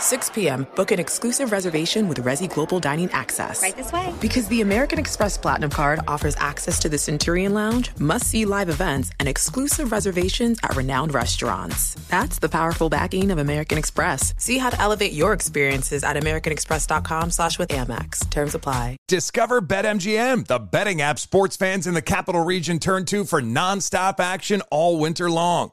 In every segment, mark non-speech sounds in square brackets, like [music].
6 p.m., book an exclusive reservation with Resy Global Dining Access. Right this way. Because the American Express Platinum Card offers access to the Centurion Lounge, must see live events, and exclusive reservations at renowned restaurants. That's the powerful backing of American Express. See how to elevate your experiences at AmericanExpress.com slash with Amex. Terms apply. Discover BetMGM, the betting app sports fans in the capital region turn to for nonstop action all winter long.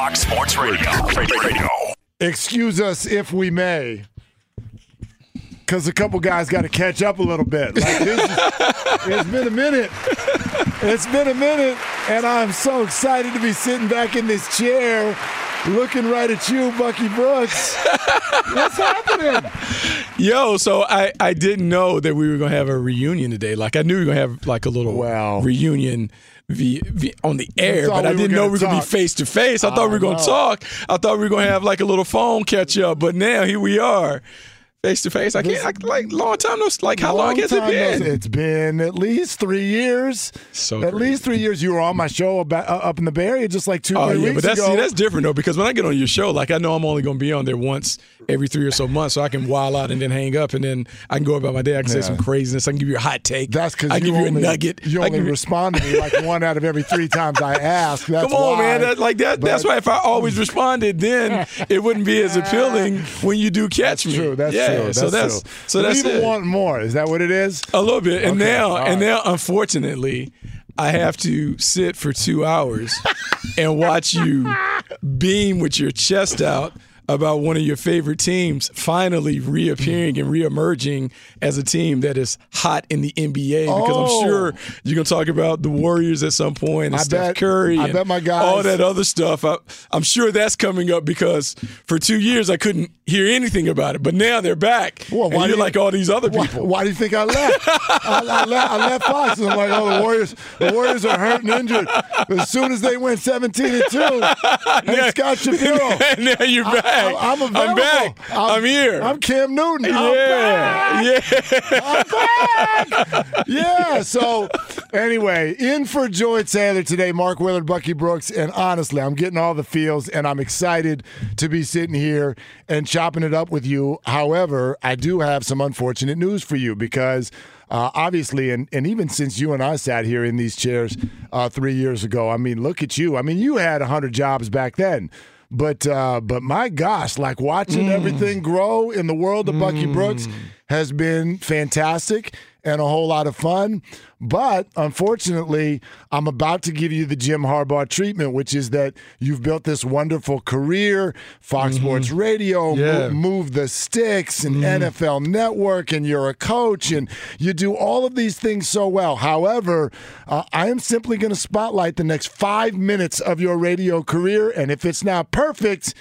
Fox Sports Radio. Radio. Excuse us if we may. Because a couple guys got to catch up a little bit. Like is, it's been a minute. It's been a minute, and I'm so excited to be sitting back in this chair, looking right at you, Bucky Brooks. What's happening? Yo, so I, I didn't know that we were gonna have a reunion today. Like I knew we were gonna have like a little Wow. reunion via, via, on the air, but I we didn't know we were gonna be face to face. I thought we were gonna know. talk. I thought we were gonna have like a little phone catch up, but now here we are, face to face. I can't I, like long time no like how long, has it been? It's been at least three years. So at crazy. least three years. You were on my show about, uh, up in the Bay Area just like two, Oh three yeah, but that's see, that's different though because when I get on your show, like I know I'm only gonna be on there once every three or so months, so I can wild out and then hang up, and then I can go about my day. I can say some craziness. I can give you a hot take. That's because I you give you only, a nugget. You only respond to me like [laughs] one out of every three times I ask. That's Come on, why. man. That, like that. that's why if I always [laughs] responded, then it wouldn't be as appealing [laughs] when you do catch me. True. That's yeah, true. so That's that's true. so that's even it. want more. Is that what it is? a little bit, and Okay, now all and now, unfortunately, I have to sit for two hours and watch you beam with your chest out about one of your favorite teams finally reappearing and reemerging as a team that is hot in the NBA. Because Oh. I'm sure you're going to talk about the Warriors at some point and I Steph bet- Curry I bet my guys- all that other stuff. I, I'm sure that's coming up because for two years I couldn't hear anything about it, but now they're back. Well, and why you're you- like all these other people. why do you think I left? [laughs] I, I, left I left Fox and I'm like, oh, the Warriors, the Warriors are hurt and injured. As soon as they went 17 and two, hey, [laughs] Scott Shapiro, [laughs] now you're back. I, am available. I'm back. I'm, here. I'm Cam Newton. I'm yeah, yeah. I'm back. yeah. So, anyway, in for Joy Taylor today, Mark Willard, Bucky Brooks, and honestly, I'm getting all the feels, and I'm excited to be sitting here and chopping it up with you. However, I do have some unfortunate news for you because. Uh, obviously, and, and even since you and I sat here in these chairs uh, three years ago, I mean, look at you. I mean, you had 100 jobs back then. But uh, but my gosh, like watching everything grow in the world of Bucky Brooks has been fantastic and a whole lot of fun. But unfortunately, I'm about to give you the Jim Harbaugh treatment, which is that you've built this wonderful career, Fox mm-hmm. Sports Radio, yeah. move, move, the sticks, and mm-hmm. NFL Network, and you're a coach, and you do all of these things so well. However, uh, I am simply going to spotlight the next five minutes of your radio career, and if it's not perfect,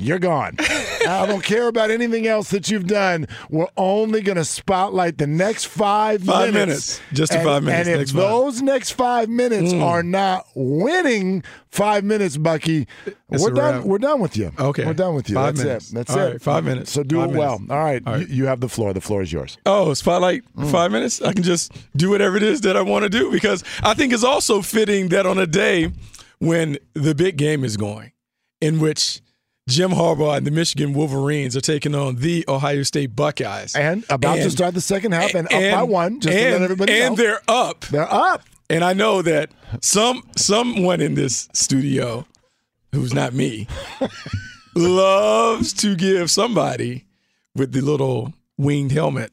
you're gone. [laughs] I don't care about anything else that you've done. We're only going to spotlight the next five, five minutes. minutes. Just and, five minutes. And if those next five minutes mm. are not winning five minutes, Bucky, it's we're done. We're done with you. Okay. We're done with you. Five That's minutes. it. That's All it. Right, five minutes. So do five it minutes. well. All right. All right. You, you, have the floor. The floor is yours. Oh, spotlight mm. five minutes? I can just do whatever it is that I want to do because I think it's also fitting that on a day when the big game is going, in which Jim Harbaugh and the Michigan Wolverines are taking on the Ohio State Buckeyes. And about and, to start the second half and, and up by one, just and, to let everybody and know. they're up. They're up. And I know that some someone in this studio, who's not me, [laughs] loves to give somebody with the little winged helmet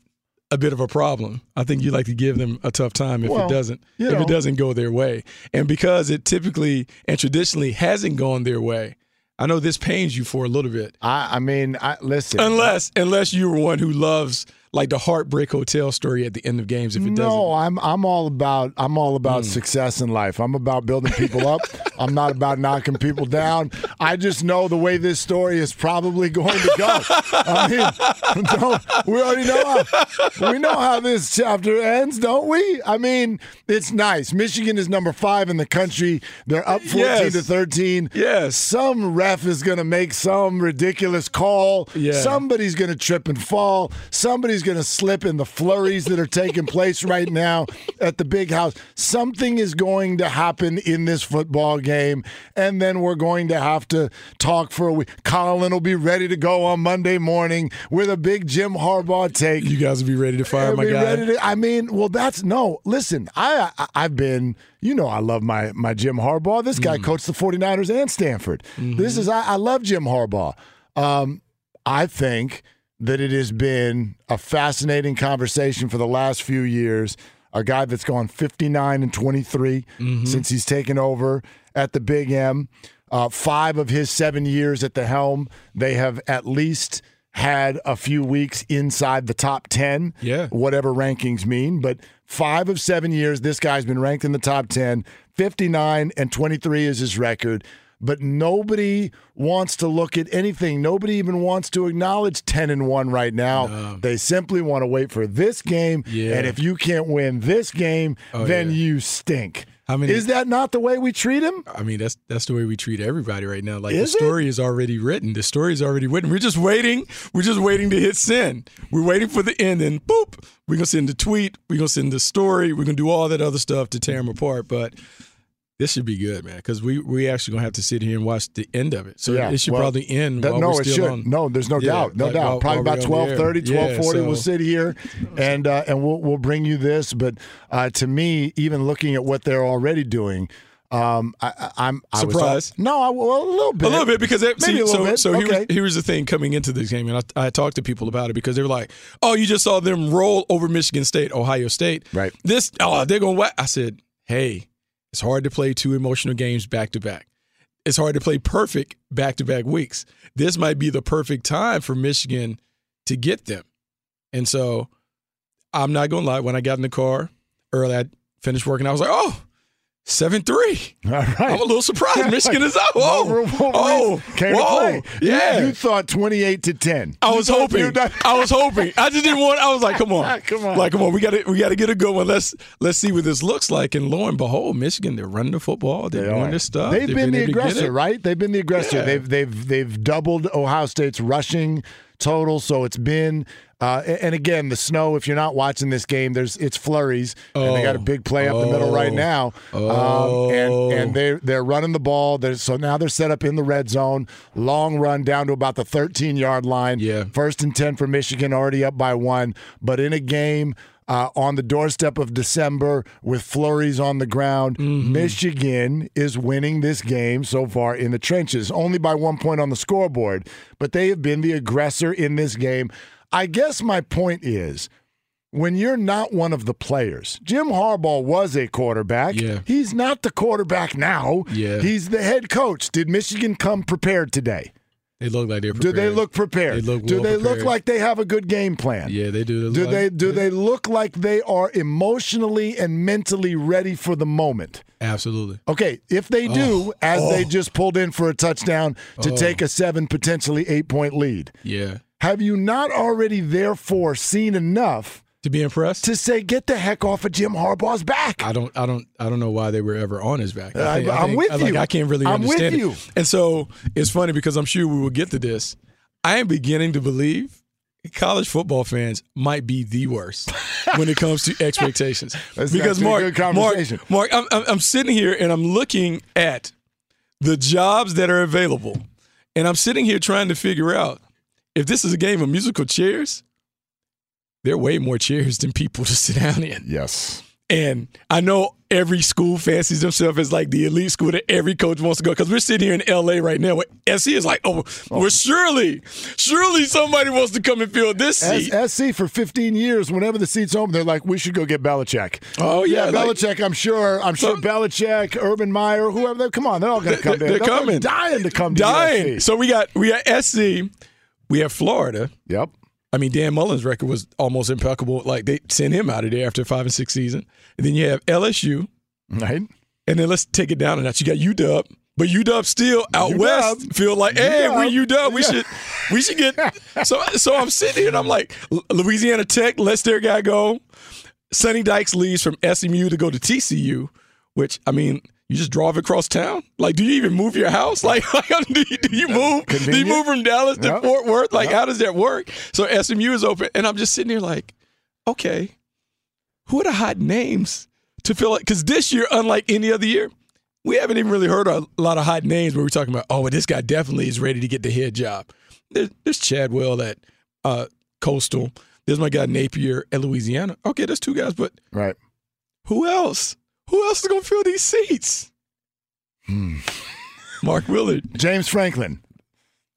a bit of a problem. I think you like to give them a tough time if well, it doesn't if know. it doesn't go their way. And because it typically and traditionally hasn't gone their way, I know this pains you for a little bit. I, I mean, I listen. Unless, unless you're one who loves like the heartbreak hotel story at the end of games. If it no, doesn't, no, I'm I'm all about I'm all about mm. success in life. I'm about building people up. [laughs] I'm not about knocking people down. I just know the way this story is probably going to go. I mean, [laughs] we already know how we know how this chapter ends, don't we? I mean, it's nice. Michigan is number five in the country. They're up 14 yes. to 13. Yes. Some ref is going to make some ridiculous call. Yeah. Somebody's going to trip and fall. Somebody's going to slip in the flurries that are taking place right now at the big house. Something is going to happen in this football game, and then we're going to have to talk for a week. Colin will be ready to go on Monday morning with a big Jim Harbaugh take. You guys will be ready to fire my guy. To, I mean, well, that's no. Listen, I, I I've been you know I love my my Jim Harbaugh. This guy mm. coached the 49ers and Stanford. Mm-hmm. This is I, I, love Jim Harbaugh. Um, I think that it has been a fascinating conversation for the last few years. A guy that's gone 59 and 23 mm-hmm. since he's taken over at the Big M. Uh, five of his seven years at the helm, they have at least had a few weeks inside the top 10, yeah. whatever rankings mean. But five of seven years, this guy's been ranked in the top 10. 59 and 23 is his record but nobody wants to look at anything. Nobody even wants to acknowledge 10 and 1 right now. No. They simply want to wait for this game. Yeah. And if you can't win this game, oh, then yeah. you stink. How many, is that not the way we treat him? I mean, that's that's the way we treat everybody right now. Like is the story it? is already written. The story is already written. We're just waiting. We're just waiting to hit send. We're waiting for the end, and boop, we're gonna send the tweet. We're gonna send the story. We're gonna do all that other stuff to tear them apart. But this should be good, man, because we we actually gonna have to sit here and watch the end of it. So yeah, it should well, probably end. That, no, it should. On, no, there's no yeah, doubt, no like, doubt. While, probably while about 1230, 1240, yeah, we'll sit here and uh, and we'll we'll bring you this. But uh, to me, even looking at what they're already doing. Um, I, am surprised. no, I, well, a little bit, a little bit because it, maybe see, a little so, bit. So okay. here, here's the thing: coming into this game, and I, I talked to people about it because they were like, "Oh, you just saw them roll over Michigan State, Ohio State, right? This, oh, they're going what?" I said, "Hey, it's hard to play two emotional games back to back. It's hard to play perfect back to back weeks. This might be the perfect time for Michigan to get them. And so I'm not going to lie. When I got in the car early, I finished working. I was like, oh, Seven three. All right. I'm a little surprised. Michigan is up. Whoa, oh, came whoa, yeah. You, you, thought twenty eight to ten. I was hoping. I was hoping. I just didn't want. I was like, come on, [laughs] come on, like come on. We got to we got to get a good one. Let's let's see what this looks like. And lo and behold, Michigan, they're running the football. They're they doing this stuff. They've, They've been, been, the aggressor, right? They've been the aggressor. Yeah. They've they've they've doubled Ohio State's rushing total. So it's been uh, and again, the snow. If you're not watching this game, there's it's flurries, oh. and they got a big play up oh. the middle right oh. now. Oh. Um, and and they they're running the ball. They're, so now they're set up in the red zone. Long run down to about the 13 yard line. Yeah, first and ten for Michigan, already up by one. But in a game. Uh, on the doorstep of December with flurries on the ground. Mm-hmm. Michigan is winning this game so far in the trenches, only by one point on the scoreboard, but they have been the aggressor in this game. I guess my point is when you're not one of the players, Jim Harbaugh was a quarterback. Yeah. He's not the quarterback now. Yeah. He's the head coach. Did Michigan come prepared today? They look like they're Do they look prepared? They look do well they look like they have a good game plan? Yeah, they do. Do look they like- do they look like they are emotionally and mentally ready for the moment? Absolutely. Okay, if they do, Oh. as they Oh. just pulled in for a touchdown to Oh. take a seven, potentially eight point lead, Yeah. Have you not already therefore seen enough To be impressed? to say, get the heck off of Jim Harbaugh's back? I don't, I don't, I don't know why they were ever on his back. Uh, I- I'm think- with like, you. I can't really I'm with understand it. you. And so it's funny because I'm sure we will get to this. I am beginning to believe college football fans might be the worst [laughs] when it comes to expectations. Because Mark, good conversation. Mark, Mark, I'm, I'm sitting here and I'm looking at the jobs that are available, and I'm sitting here trying to figure out if this is a game of musical chairs. There are way more chairs than people to sit down in. Yes. And I know every school fancies themselves as like the elite school that every coach wants to go because we're sitting here in LA right now. Where SC is like, oh, oh, well, surely, surely somebody wants to come and fill this seat. SC for 15 years, whenever the seat's open, they're like, we should go get Belichick. Oh, yeah, like- Belichick. I'm sure. I'm sure So- Belichick, Urban Meyer, whoever. They, come on, they're all going to come. They're there. They're coming. dying to come. To Dying. USC. So we got we got SC, we have Florida. Yep. I mean, Dan Mullen's record was almost impeccable. Like they sent him out of there after five and six season. And then you have LSU, Right. and then let's take it down a notch. You got UW, but UW still out UW. west feel like, hey, UW. we're UW. We Yeah. should we should get. [laughs] So so I'm sitting here and I'm like, Louisiana Tech lets their guy go. Sonny Dykes leaves from SMU to go to TCU, which I mean. You just drive across town? Like, do you even move your house? Like, [laughs] do, you, do you move? Do you move from Dallas to Yep. Fort Worth? Like, Yep. how does that work? So SMU is open, and I'm just sitting here like, okay, who are the hot names to fill it? Because this year, unlike any other year, we haven't even really heard a lot of hot names where we're talking about, oh, well, this guy definitely is ready to get the head job. There's, there's Chadwell at uh, Coastal. There's my guy Napier at Louisiana. Okay, there's two guys, but Right. who else? Who else is going to fill these seats? Hmm. Mark Willard. James Franklin.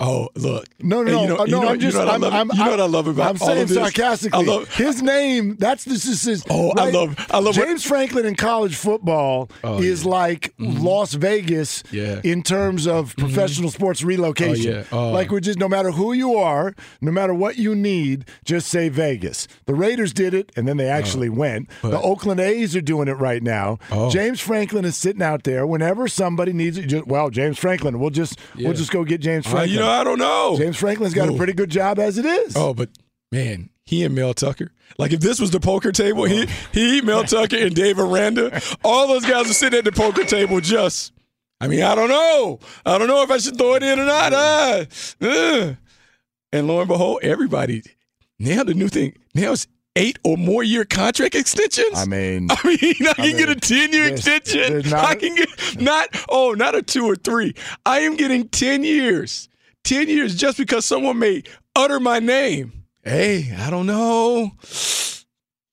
Oh, look. No, no, no, you know- uh, you know- I'm you know what I I'm, love- I'm, you know what I love about I'm saying sarcastically. I love- his name. That's this is his. Oh, I love- I love what- James Franklin in college football Oh, is like Las Vegas Yeah. in terms of professional sports relocation. Oh, yeah. Oh. Like we're just no matter who you are, no matter what you need, just say Vegas. The Raiders did it, and then they actually went. the Oakland A's are doing it right now. Oh. James Franklin is sitting out there whenever somebody needs it. Just, well, James Franklin. We'll just Yeah. we'll just go get James Uh, Franklin. I don't know. James Franklin's got a pretty good job as it is. Oh, but man, he and Mel Tucker. Like if this was the poker table, he he, Mel [laughs] Tucker, and Dave Aranda, all those guys are sitting at the poker table just. I mean, I don't know. I don't know if I should throw it in or not. Uh, uh. And lo and behold, everybody now the new thing now it's eight or more year contract extensions. I mean, [laughs] I mean, I can mean, get a 10 year there's- extension. there's not- I can get not, oh, not a two or three. I am getting 10 years. 10 years just because someone may utter my name. Hey, I don't know.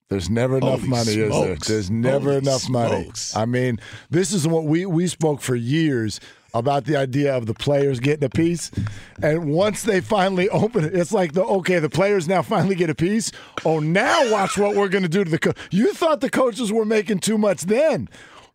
There's never enough Holy money, is there? There's never Holy enough money. I mean, this is what we we spoke for years about the idea of the players getting a piece, and once they finally open it, it's like the okay, the players now finally get a piece. Oh, now watch what we're going to do to the. Co- you thought the coaches were making too much then.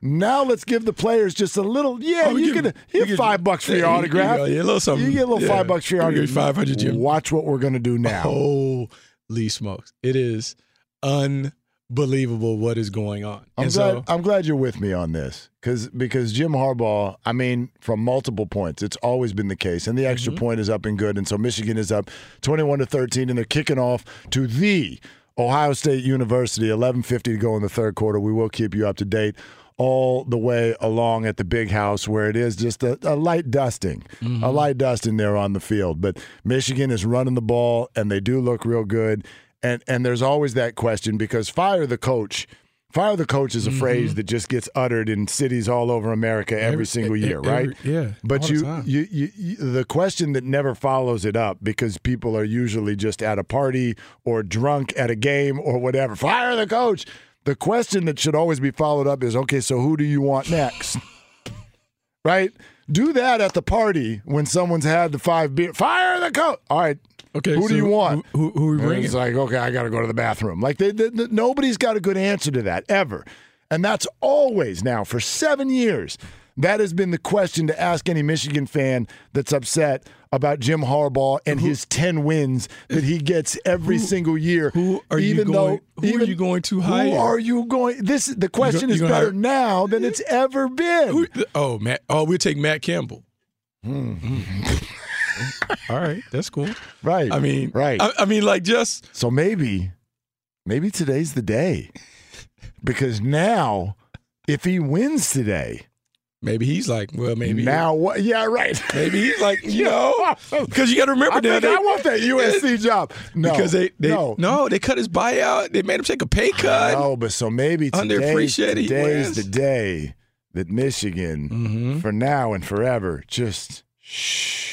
Now let's give the players just a little. Yeah, Oh, you give- can you you give- five bucks for your [laughs] you autograph. Yeah, a little something. You get a little Yeah. five bucks for your You get autograph. 500, Jim. Watch what we're going to do now. Holy smokes. It is unbelievable what is going on. I'm and glad. so, I'm glad you're with me on this because because Jim Harbaugh. I mean, from multiple points, it's always been the case, and the extra Mm-hmm. point is up and good, and so Michigan is up 21 to 13, and they're kicking off to the Ohio State University. 11:50 to go in the third quarter. We will keep you up to date. All the way along at the big house, where it is just a, a light dusting, Mm-hmm. a light dusting there on the field. But Michigan is running the ball, and they do look real good. And and there's always that question because fire the coach. Fire the coach is a phrase that just gets uttered in cities all over America every, Mm-hmm. Every- single year, every- right? yeah, But you, you, you, you, the question that never follows it up because people are usually just at a party or drunk at a game or whatever. Fire the coach. The question that should always be followed up is, okay, so who do you want next? [laughs] right? Do that at the party when someone's had the five beer. Fire the coach. All right. Okay. Who so do you want? Who, who, who are we bringing? It's like, okay, I got to go to the bathroom. Like, they, they, they- nobody's got a good answer to that ever. And that's always now for seven years. That has been the question to ask any Michigan fan that's upset about Jim Harbaugh and his 10 wins that he gets every single year. who are you even going- though, who are you going to hire? Who are you going? This The question you is gonna better hire- now than it's ever been. Who- oh, Matt. Oh, we'll take Matt Campbell. Hmm. [laughs] All right, that's cool. Right. I mean, right. I, I mean, like just So maybe, maybe today's the day. Because now, if he wins today, maybe he's like, well, maybe now what? Yeah, right. maybe he's like, [laughs] you know, because you got to remember I think I want that USC [laughs] job. No, because they, they no, no. they cut his buyout. They made him take a pay cut. No, but so maybe today, today's the day that Michigan, Mm-hmm. for now and forever, just shh.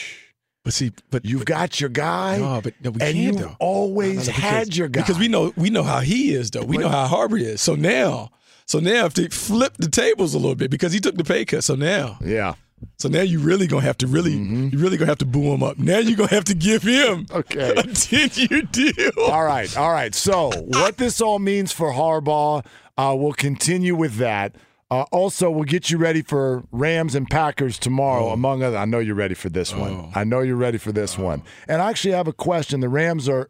But see, but You've got your guy, no, but no, we and can't you've though. always No, no, had because- your guy. because we know we know how he is though. We know how Harbaugh is. So now, so now if they flip the tables a little bit because he took the pay cut. So now, yeah. so now you really gonna have to really, you really gonna have to boo him up. Now you're gonna have to give him [laughs] Okay. a ten year deal. All right, all right. So, what this all means for Harbaugh, uh, we'll continue with that. Uh, also, we'll get you ready for Rams and Packers tomorrow, among other. I know you're ready for this one. I know you're ready for this one. And I actually have a question. The Rams are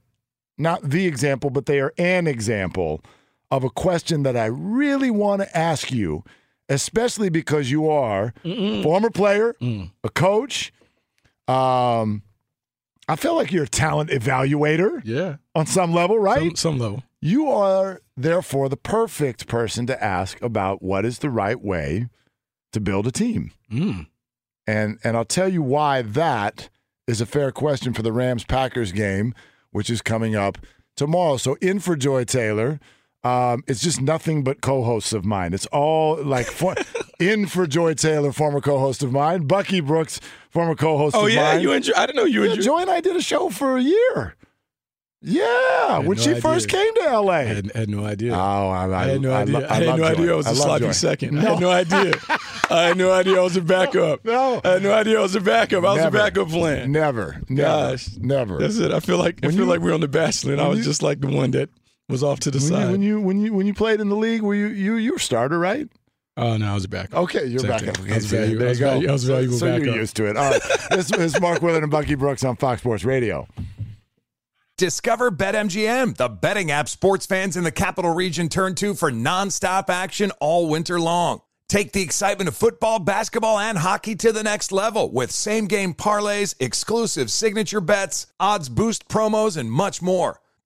not the example, but they are an example of a question that I really want to ask you, especially because you are a former player, a coach. Um, I feel like you're a talent evaluator Yeah, on some level, right? some, some level. You are therefore the perfect person to ask about what is the right way to build a team. Mm. And and I'll tell you why that is a fair question for the Rams Packers game, which is coming up tomorrow. So in for Joy Taylor. Um, it's just nothing but co-hosts of mine. It's all like for, [laughs] in for Joy Taylor, former co-host of mine. Bucky Brooks, former co-host Oh of yeah, mine. you enjoy. I didn't know you Yeah, enjoyed. Joy and I did a show for a year. Yeah, when no she first came to LA. I had, had no idea. Oh, I, I, I had no idea. lo- I, had no Joy. idea I was a love sloppy Joy. second. I No. had no idea. [laughs] I had no idea I was a backup. No. I had no idea I was a backup. I was Never. a backup plan. Never, never, Gosh. never. That's it. I feel like I feel you- like we're on the Bachelor, and I was you- just like the one that was off to the when side. you, when you when you when you played in the league, were you you you were a starter, right? oh no, I was a backup. Okay, you're Same back thing. up. I Okay, was so there you go. value- I was so valuable so you're backup. used to it. All right, [laughs] this is Mark Willard and Bucky Brooks on Fox Sports Radio. Discover BetMGM, the betting app sports fans in the capital region turn to for nonstop action all winter long. Take the excitement of football, basketball, and hockey to the next level with same game parlays, exclusive signature bets, odds boost promos, and much more.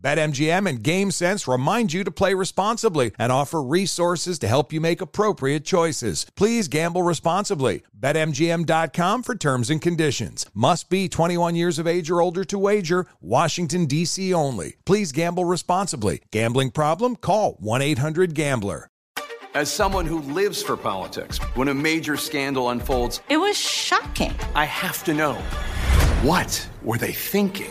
BetMGM and GameSense remind you to play responsibly and offer resources to help you make appropriate choices. Please gamble responsibly. BetMGM.com for terms and conditions. Must be 21 years of age or older to wager. Washington, D.C. only. Please gamble responsibly. Gambling problem? Call 1 800 Gambler. As someone who lives for politics, when a major scandal unfolds, It was shocking. I have to know what were they thinking?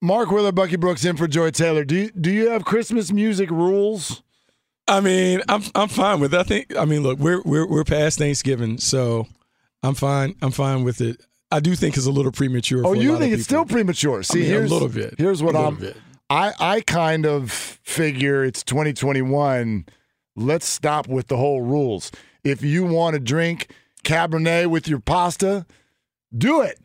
Mark Willard, Bucky Brooks in for Joy Taylor. Do you, do you have Christmas music rules? I mean, I'm I'm fine with. It. I think. I mean, look, we're we're we're past Thanksgiving, so I'm fine. I'm fine with it. I do think it's a little premature. Oh, for a you think it's people. still premature? See, I mean, here's a little bit. Here's what I'm. bit. I I kind of figure it's 2021. Let's stop with the whole rules. If you want to drink Cabernet with your pasta, do it.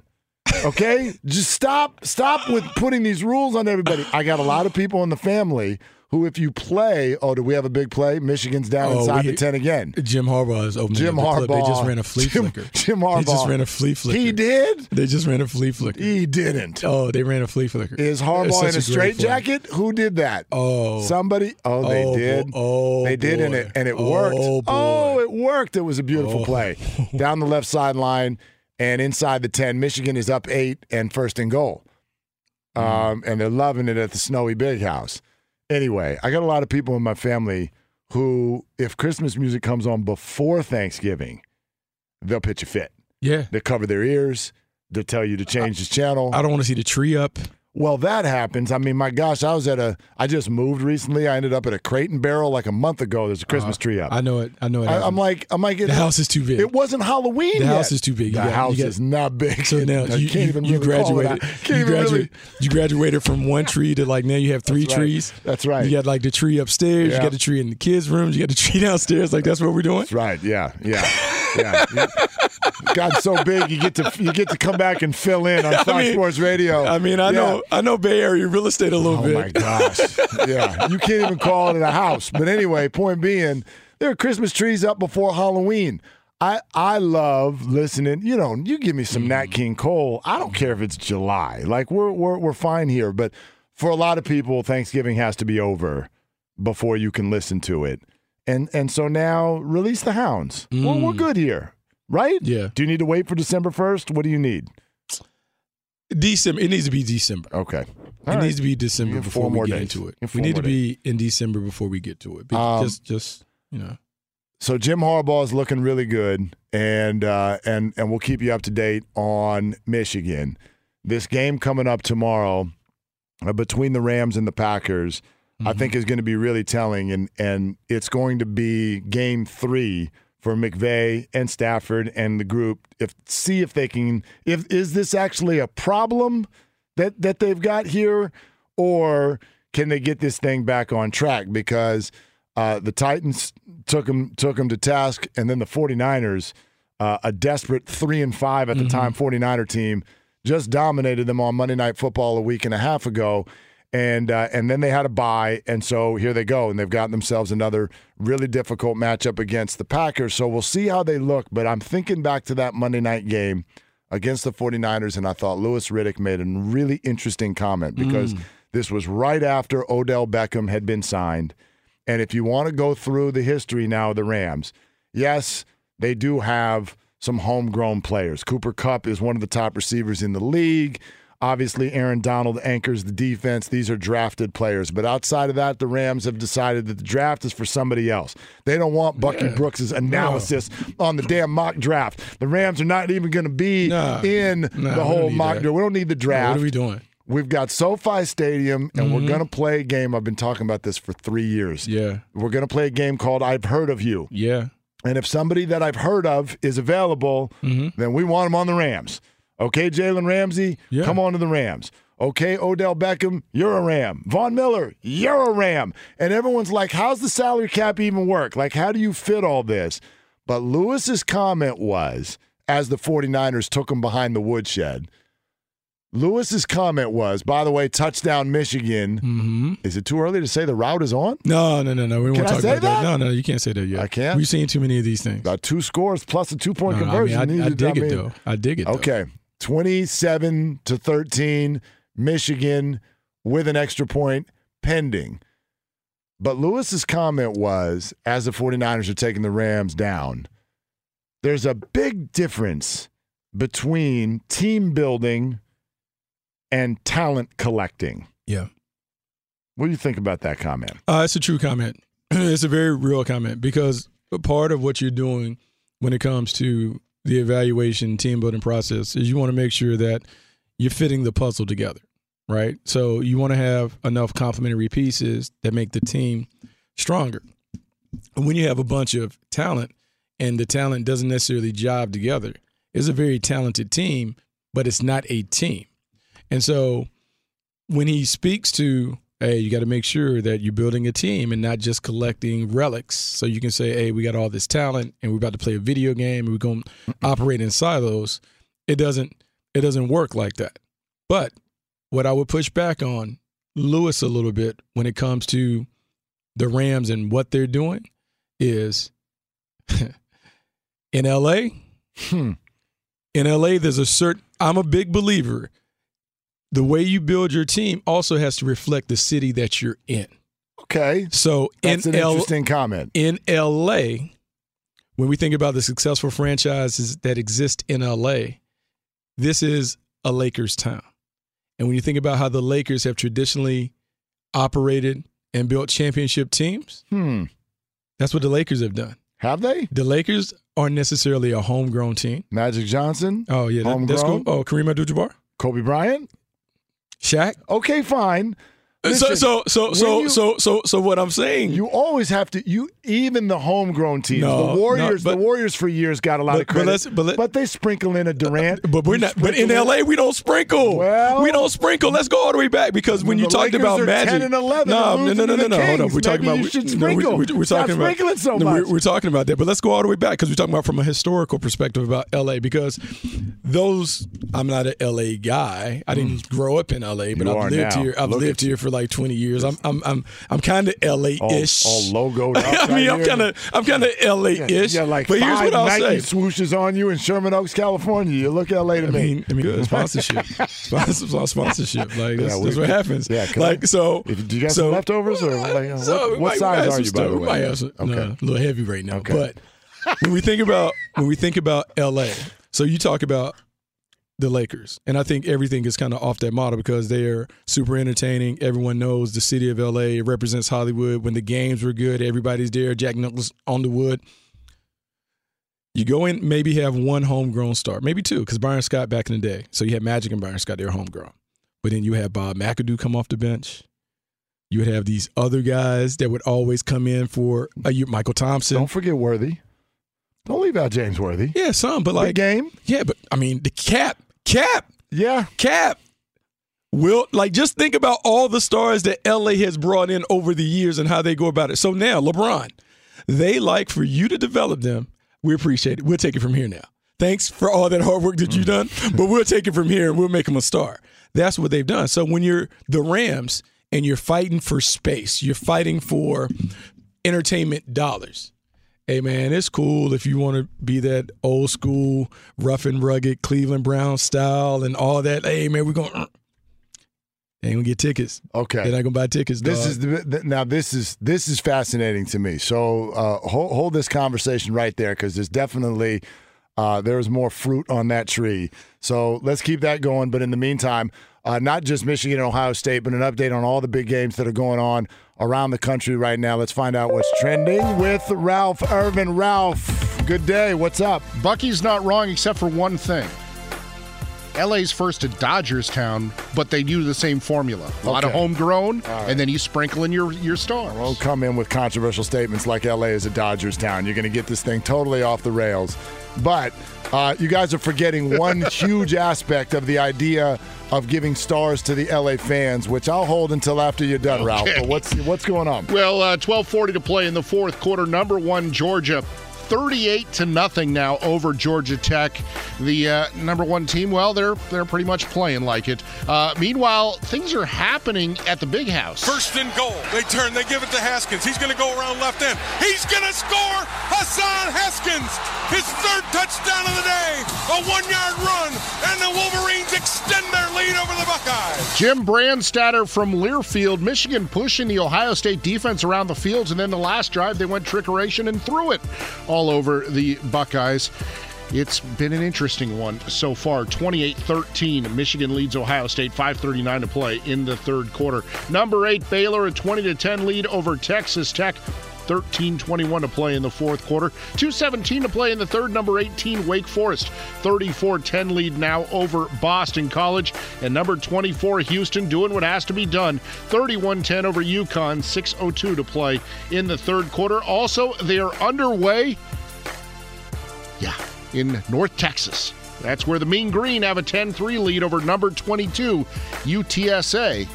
Okay, just stop. Stop with putting these rules on everybody. I got a lot of people in the family who, if you play, oh, do we have a big play? Michigan's down Oh, inside we- the ten again. Jim Harbaugh is opening. Jim the. Harbaugh. They just ran a flea Jim, flicker. Jim Harbaugh. They just ran a flea flicker. He did. They just ran a flea flicker. He didn't. Oh, they ran a flea flicker. Is Harbaugh in a straight jacket? Who did that? Oh, Somebody. Oh, they Oh, did. oh, they did, and it and it Oh, worked. boy. Oh, it worked. It was a beautiful Oh. play [laughs] down the left sideline and inside the ten. Michigan is up eight and first and goal, Mm-hmm. um, and they're loving it at the snowy big house. Anyway, I got a lot of people in my family who, if Christmas music comes on before Thanksgiving, they'll pitch a fit. Yeah. They cover their ears. They'll tell you to change the channel. I don't want to see the tree up. Well, that happens. I mean, my gosh, I was at a. I just moved recently. I ended up at a Crate and Barrel like a month ago. There's a Christmas uh, tree up. I know it. I know it. I, am like, I'm like, the house is too big. It wasn't Halloween. The yet. house is too big. You The got- house got- is not big. So now you, can't you, even you really graduated. Can't You, really- you graduated from one tree to like now you have three That's right. trees. That's right. You got like the tree upstairs. Yeah. You got the tree in the kids' rooms. You got the tree [laughs] downstairs. Like that's what we're doing. That's right. Yeah. Yeah. Yeah. God's so big, you get to you get to come back and fill in on [laughs] I Fox mean- Sports Radio. I mean, I Yeah. know I know Bay Area real estate a little Oh bit. Oh my gosh. [laughs] yeah. You can't even call it a house. But anyway, point being, there are Christmas trees up before Halloween. I I love listening. You know, you give me some Mm. Nat King Cole. I don't care if it's July. Like we're we're we're fine here. But for a lot of people, Thanksgiving has to be over before you can listen to it. And and so now release the hounds. Well, we're good here. Right? Mm. Yeah. Do you need to wait for December first? What do you need? December. It needs to be December. Okay. it All right. needs to be December before we get days. into it. We need to be in December before we get to it. Um, just, just you know. So Jim Harbaugh is looking really good, and uh, and and we'll keep you up to date on Michigan. This game coming up tomorrow uh, between the Rams and the Packers, I think is going to be really telling, and and it's going to be game three for McVay and Stafford and the group. If see if they can, if is this actually a problem that that they've got here, or can they get this thing back on track? Because uh, the Titans took them took them to task, and then the 49ers, uh, a desperate three and five at the time 49er team, just dominated them on Monday Night Football a week and a half ago. And uh, and then they had a bye, and so here they go, and they've gotten themselves another really difficult matchup against the Packers. So we'll see how they look. But I'm thinking back to that Monday night game against the 49ers, and I thought Louis Riddick made a really interesting comment because this was right after Odell Beckham had been signed. And if you want to go through the history now of the Rams, yes, they do have some homegrown players. Cooper Kupp is one of the top receivers in the league. Obviously, Aaron Donald anchors the defense. These are drafted players. But outside of that, the Rams have decided that the draft is for somebody else. They don't want Bucky Brooks's analysis on the damn mock draft. The Rams are not even going to be Nah. in Nah, the whole mock draft. We don't need the draft. What are we doing? We've got SoFi Stadium, and Mm-hmm. we're going to play a game. I've been talking about this for three years. Yeah. We're going to play a game called I've Heard of You. Yeah. And if somebody that I've heard of is available, Mm-hmm. then we want them on the Rams. Okay, Jalen Ramsey, Yeah. come on to the Rams. Okay, Odell Beckham, you're a Ram. Von Miller, you're a Ram. And everyone's like, how's the salary cap even work? Like, how do you fit all this? But Lewis's comment was, as the 49ers took him behind the woodshed, Lewis's comment was, by the way, touchdown Michigan. Mm-hmm. Is it too early to say the route is on? No, no, no, no. We Can won't I talk about that. that? No, no, you can't say that yet. I can't? We've seen too many of these things. Got two scores plus a two point No, conversion. I, mean, I, I dig mean- it though. I dig it. Though. Okay. 27 to 13, Michigan with an extra point pending. But Louis's comment was as the 49ers are taking the Rams down, there's a big difference between team building and talent collecting. Yeah. What do you think about that comment? Uh, it's a true comment. [clears throat] it's a very real comment because part of what you're doing when it comes to the evaluation team building process is you want to make sure that you're fitting the puzzle together, right? So you want to have enough complementary pieces that make the team stronger. And when you have a bunch of talent and the talent doesn't necessarily jive together, it's a very talented team, but it's not a team. And so when he speaks to hey, you got to make sure that you're building a team and not just collecting relics. So you can say, hey, we got all this talent and we're about to play a video game and we're going to operate in silos. It doesn't it doesn't work like that. But what I would push back on Louis a little bit when it comes to the Rams and what they're doing is [laughs] in LA, hmm. in LA, there's a certain I'm a big believer the way you build your team also has to reflect the city that you're in. Okay. So That's in an L- interesting comment. In LA, when we think about the successful franchises that exist in LA, this is a Lakers town. And when you think about how the Lakers have traditionally operated and built championship teams, hmm. that's what the Lakers have done. Have they? The Lakers aren't necessarily a homegrown team. Magic Johnson? Oh, yeah. That, that's cool. Oh, Kareem Abdul-Jabbar? Kobe Bryant? Shaq. Okay, fine. Listen, so so so so, you, so so so what I'm saying, you always have to. You even the homegrown teams, no, the Warriors. No, but, the Warriors for years got a lot but, of credit, but, but, but, they sprinkle in a Durant. But we're not. But in LA, we don't sprinkle. Well, we don't sprinkle. Let's go all the way back because when you talked about Magic, 10 and 11 no, and no, no, no, no, no. Hold on. We're talking Maybe about. Should no, we, we, we're talking Stop about sprinkling so no, much. We're, we're talking about that, but let's go all the way back because we're talking about from a historical perspective about LA because those. I'm not an LA guy. I didn't mm. grow up in LA, but I've lived now. here. I've Look lived here for like 20 years. I'm I'm I'm I'm kind of LA-ish. All, all logoed. [laughs] I mean, right I'm kind of I'm kind of LA-ish. Got like but here's what I'll Nike say. swooshes on you in Sherman Oaks, California. You look LA to I me. mean, I mean, good sponsorship, [laughs] Sponsor- sponsorship. Like that's, Yeah, we- that's what happens. yeah, like I- so. If- do you got so, some leftovers or like, uh, so what, what might- we might size are you by the way? might have some, okay. no, a little heavy right now. Okay. But when we think about when we think about LA, so you talk about the Lakers, and I think everything is kind of off that model because they are super entertaining. Everyone knows the city of LA represents Hollywood. When the games were good, everybody's there. Jack Nicholson on the wood. You go in, maybe have one homegrown star, maybe two, because Byron Scott back in the day. So you had Magic and Byron Scott, they were homegrown. But then you had Bob McAdoo come off the bench. You would have these other guys that would always come in for uh, you, Mychal Thompson. Don't forget Worthy. Don't leave out James Worthy. Yeah, some, but like Big game. Yeah, but I mean the cap, cap, Yeah. cap. Will like just think about all the stars that LA has brought in over the years and how they go about it. So now LeBron, they like for you to develop them. We appreciate it. We'll take it from here now. Thanks for all that hard work that you've done, mm. but we'll take it from here and we'll make them a star. That's what they've done. So when you're the Rams and you're fighting for space, you're fighting for entertainment dollars. Hey man, it's cool if you want to be that old school, rough and rugged Cleveland Brown style and all that. Hey man, we're going. [clears throat] They ain't gonna get tickets. Okay. They're not gonna buy tickets. This dog. is the, th- now this is this is fascinating to me. So uh, hold, hold this conversation right there because there's definitely uh, there's more fruit on that tree. So let's keep that going. But in the meantime, uh, not just Michigan and Ohio State, but an update on all the big games that are going on around the country right now. Let's find out what's trending with Ralph Irvin. Ralph, good day. What's up? Bucky's not wrong except for one thing. LA's first to Dodgers town, but they use the same formula. A lot of homegrown, right. and then you sprinkle in your, your stars. Don't come in with controversial statements like LA is a Dodgers town. You're going to get this thing totally off the rails. But uh, you guys are forgetting one [laughs] huge aspect of the idea of giving stars to the LA fans, which I'll hold until after you're done, Ralph. But what's what's going on? Well, uh, 12:40 to play in the fourth quarter. Number one Georgia. 38 to nothing now over Georgia Tech, the uh, number one team. Well, they're they're pretty much playing like it. Uh, meanwhile, things are happening at the big house. First and goal. They turn. They give it to Haskins. He's going to go around left end. He's going to score. Hassan Haskins, his third touchdown of the day. A one-yard run, and the Wolverines extend their lead over the Buckeyes. Jim Brandstatter from Learfield, Michigan pushing the Ohio State defense around the fields, and then the last drive they went trickeration and threw it all over the Buckeyes. It's been an interesting one so far. 28 13, Michigan leads Ohio State, 5.39 to play in the third quarter. Number eight, Baylor, a 20 to 10 lead over Texas Tech. 13 21 to play in the fourth quarter. 217 to play in the third. Number 18, Wake Forest. 34 10 lead now over Boston College. And number 24, Houston, doing what has to be done. 31 10 over UConn. 602 to play in the third quarter. Also, they are underway. Yeah, in North Texas. That's where the Mean Green have a 10 3 lead over number 22, UTSA.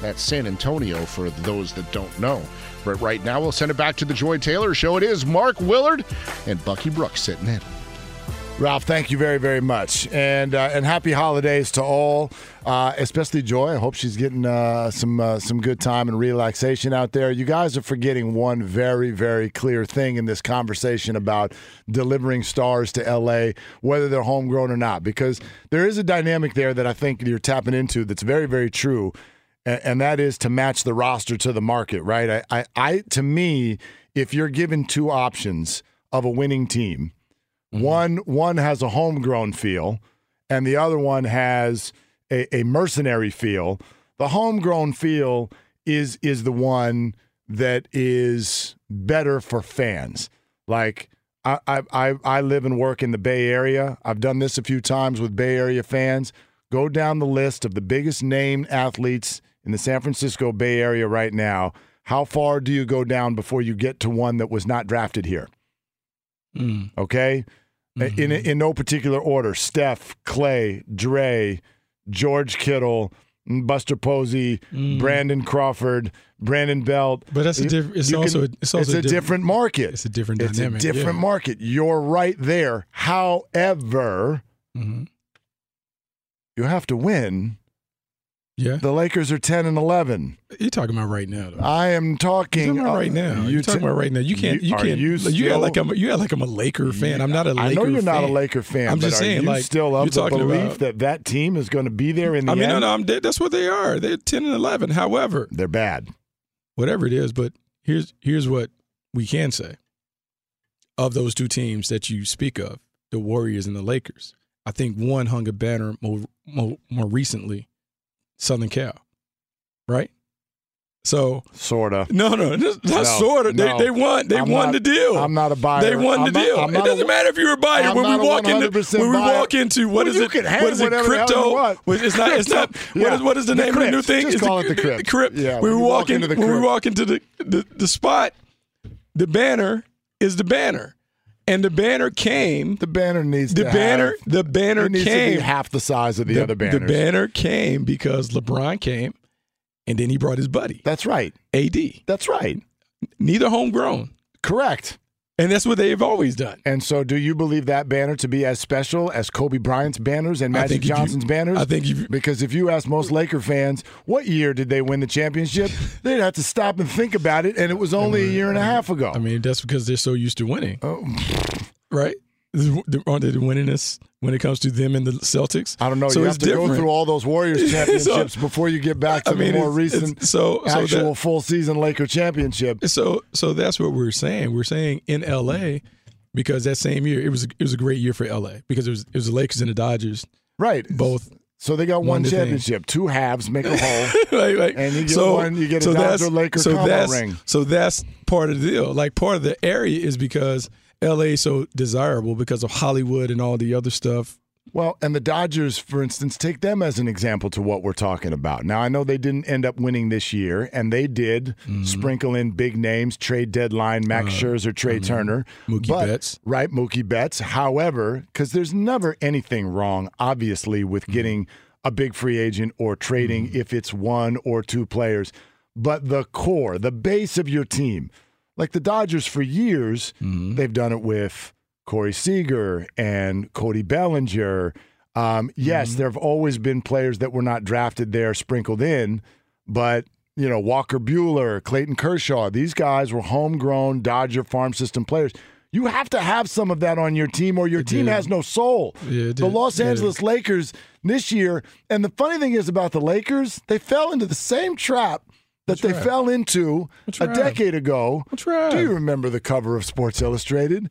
That's San Antonio for those that don't know. Right now, we'll send it back to the Joy Taylor Show. It is Mark Willard and Bucky Brooks sitting in. Ralph, thank you very, very much, and uh, and happy holidays to all, uh, especially Joy. I hope she's getting uh, some uh, some good time and relaxation out there. You guys are forgetting one very, very clear thing in this conversation about delivering stars to LA, whether they're homegrown or not, because there is a dynamic there that I think you're tapping into that's very, very true, and, and that is to match the roster to the market. Right? I, I, I to me, if you're given two options of a winning team. Mm-hmm. One one has a homegrown feel, and the other one has a, a mercenary feel. The homegrown feel is is the one that is better for fans. Like I, I I I live and work in the Bay Area. I've done this a few times with Bay Area fans. Go down the list of the biggest named athletes in the San Francisco Bay Area right now. How far do you go down before you get to one that was not drafted here? Mm. Okay. In in no particular order: Steph, Clay, Dre, George Kittle, Buster Posey, Brandon Crawford, Brandon Belt. Mm. But that's a different. diff- it's also- it's also a diff- different market. It's a different It's a different yeah. market. You're right there. However, Mm-hmm. you have to win. Yeah. The Lakers are ten and eleven. You're talking about right now, though. I am talking, You're talking about uh, right now. You're talking t- about right now. You can't. You, are can't. You, You, act like I'm. You act like I'm a Laker fan. I'm not a Laker. I know you're not a. Laker fan. I'm but just are saying, you like still of the belief about- that that team is going to be there in the I mean, no, end? no. I'm dead. That's what they are. They're ten and eleven. However, they're bad. Whatever it is, but here's here's what we can say of those two teams that you speak of, the Warriors and the Lakers. I think one hung a banner more more, more recently, Southern Cal, right? So sorta. No, no, not No, sorta. They, no. they won. They I'm won not- the deal. I'm not a buyer. They won I'm the not- deal. I'm it doesn't a- matter if you're a buyer. I'm when we not walk into 100% when we walk into what Well, is it? What is it? whatever the hell you Crypto. It's not. It's not. [laughs] Yeah. What is what is the, The name of the new thing? Just It's call it the crypt. crypt. Yeah, When when we walk walk in, into the when we walk into the, the the spot, the banner is the banner, and the banner came. The banner needs the to banner. have- the banner it needs to came be half the size of the, the, other banners. The banner came because LeBron came, and then he brought his buddy. That's right. AD. That's right. Neither homegrown. Correct. And that's what they've always done. And so, do you believe that banner to be as special as Kobe Bryant's banners and I Magic if you- Johnson's banners? I think if because if you ask most Laker fans, what year did they win the championship? [laughs] They'd have to stop and think about it, and it was only a year and a half ago. I mean, that's because they're so used to winning, Oh. right? Aren't they the winningest when it comes to them and the Celtics? I don't know. So you have to go through all those Warriors [laughs] So- championships before you get back to I mean, the more it's- it's- recent so- so actual that- full season Laker championship. So, so that's what we're saying. We're saying in LA because that same year it was it was a great year for LA because it was it was the Lakers and the Dodgers, right? Both. So they got one thing. championship, two halves make a [laughs] whole, and you get so, one. You get a so Dodger Laker so combo that's, ring. So that's part of the deal. Like part of the area is because LA is so desirable because of Hollywood and all the other stuff. Well, and the Dodgers, for instance, take them as an example to what we're talking about. Now, I know they didn't end up winning this year, and they did Mm-hmm. sprinkle in big names, trade deadline, Max Scherzer, Trea Turner, Uh, Mookie but- Betts. right? Mookie Betts. However, because there's never anything wrong, obviously, with Mm-hmm. getting a big free agent or trading if it's one or two players, but the core, the base of your team, like the Dodgers for years, Mm-hmm. they've done it with Corey Seager and Cody Bellinger. Um, yes, Mm-hmm. there have always been players that were not drafted there sprinkled in, but you know Walker Buehler, Clayton Kershaw, these guys were homegrown Dodger farm system players. You have to have some of that on your team, or your team did. has no soul. Yeah, it the. Los. Angeles Lakers this year, and the funny thing is about the Lakers, they fell into the same trap that they trap? fell into a trap? decade ago. trap? Do you remember the cover of Sports Illustrated?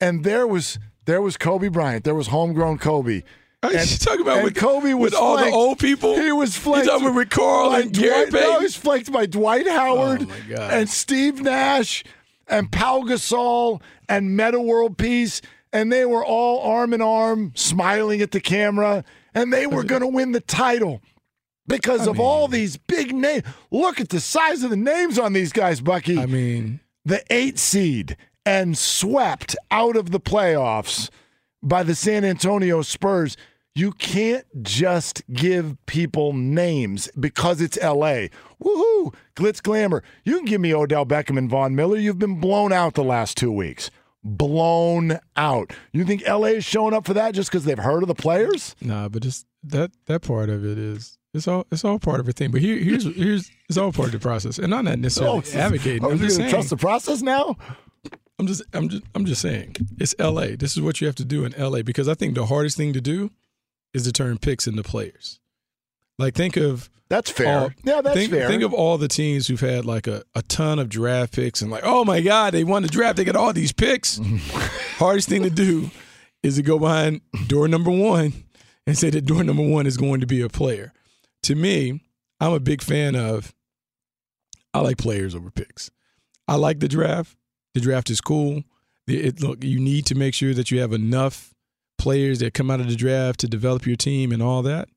And there was There was Kobe Bryant. There was homegrown Kobe. Are you [laughs] talking about and with Kobe was with all the old people? He was flanked. You talking with Carl and Gary Dwight, no, he was flanked by Dwight oh, Howard Oh, and Steve Nash and Pau Gasol and Metta World Peace, and they were all arm in arm, smiling at the camera, and they were going to win the title because of all these big names. Look at the size of the names on these guys, Bucky. I mean, the eight seed and swept out of the playoffs by the San Antonio Spurs. You can't just give people names because it's LA. Woohoo! Glitz glamour. You can give me Odell Beckham and Von Miller. You've been blown out the last two weeks. Blown out. You think LA is showing up for that just because they've heard of the players? Nah, but just that that part of it is it's all it's all part of a thing. But here here's here's it's all part of the process, and I'm not necessarily Oh, advocating. oh, I'm you're just gonna saying. trust the process now. I'm just I'm just I'm just saying it's L.A. This is what you have to do in L.A. because I think the hardest thing to do is to turn picks into players. Like think of that's fair. all- Yeah, that's think, fair. Think of all the teams who've had like a, a ton of draft picks and like, oh my God, they won the draft. They got all these picks. [laughs] Hardest thing to do is to go behind door number one and say that door number one is going to be a player. To me, I'm a big fan of I like players over picks. I like the draft. The draft is cool. It, look, you need to make sure that you have enough players that come out of the draft to develop your team and all that.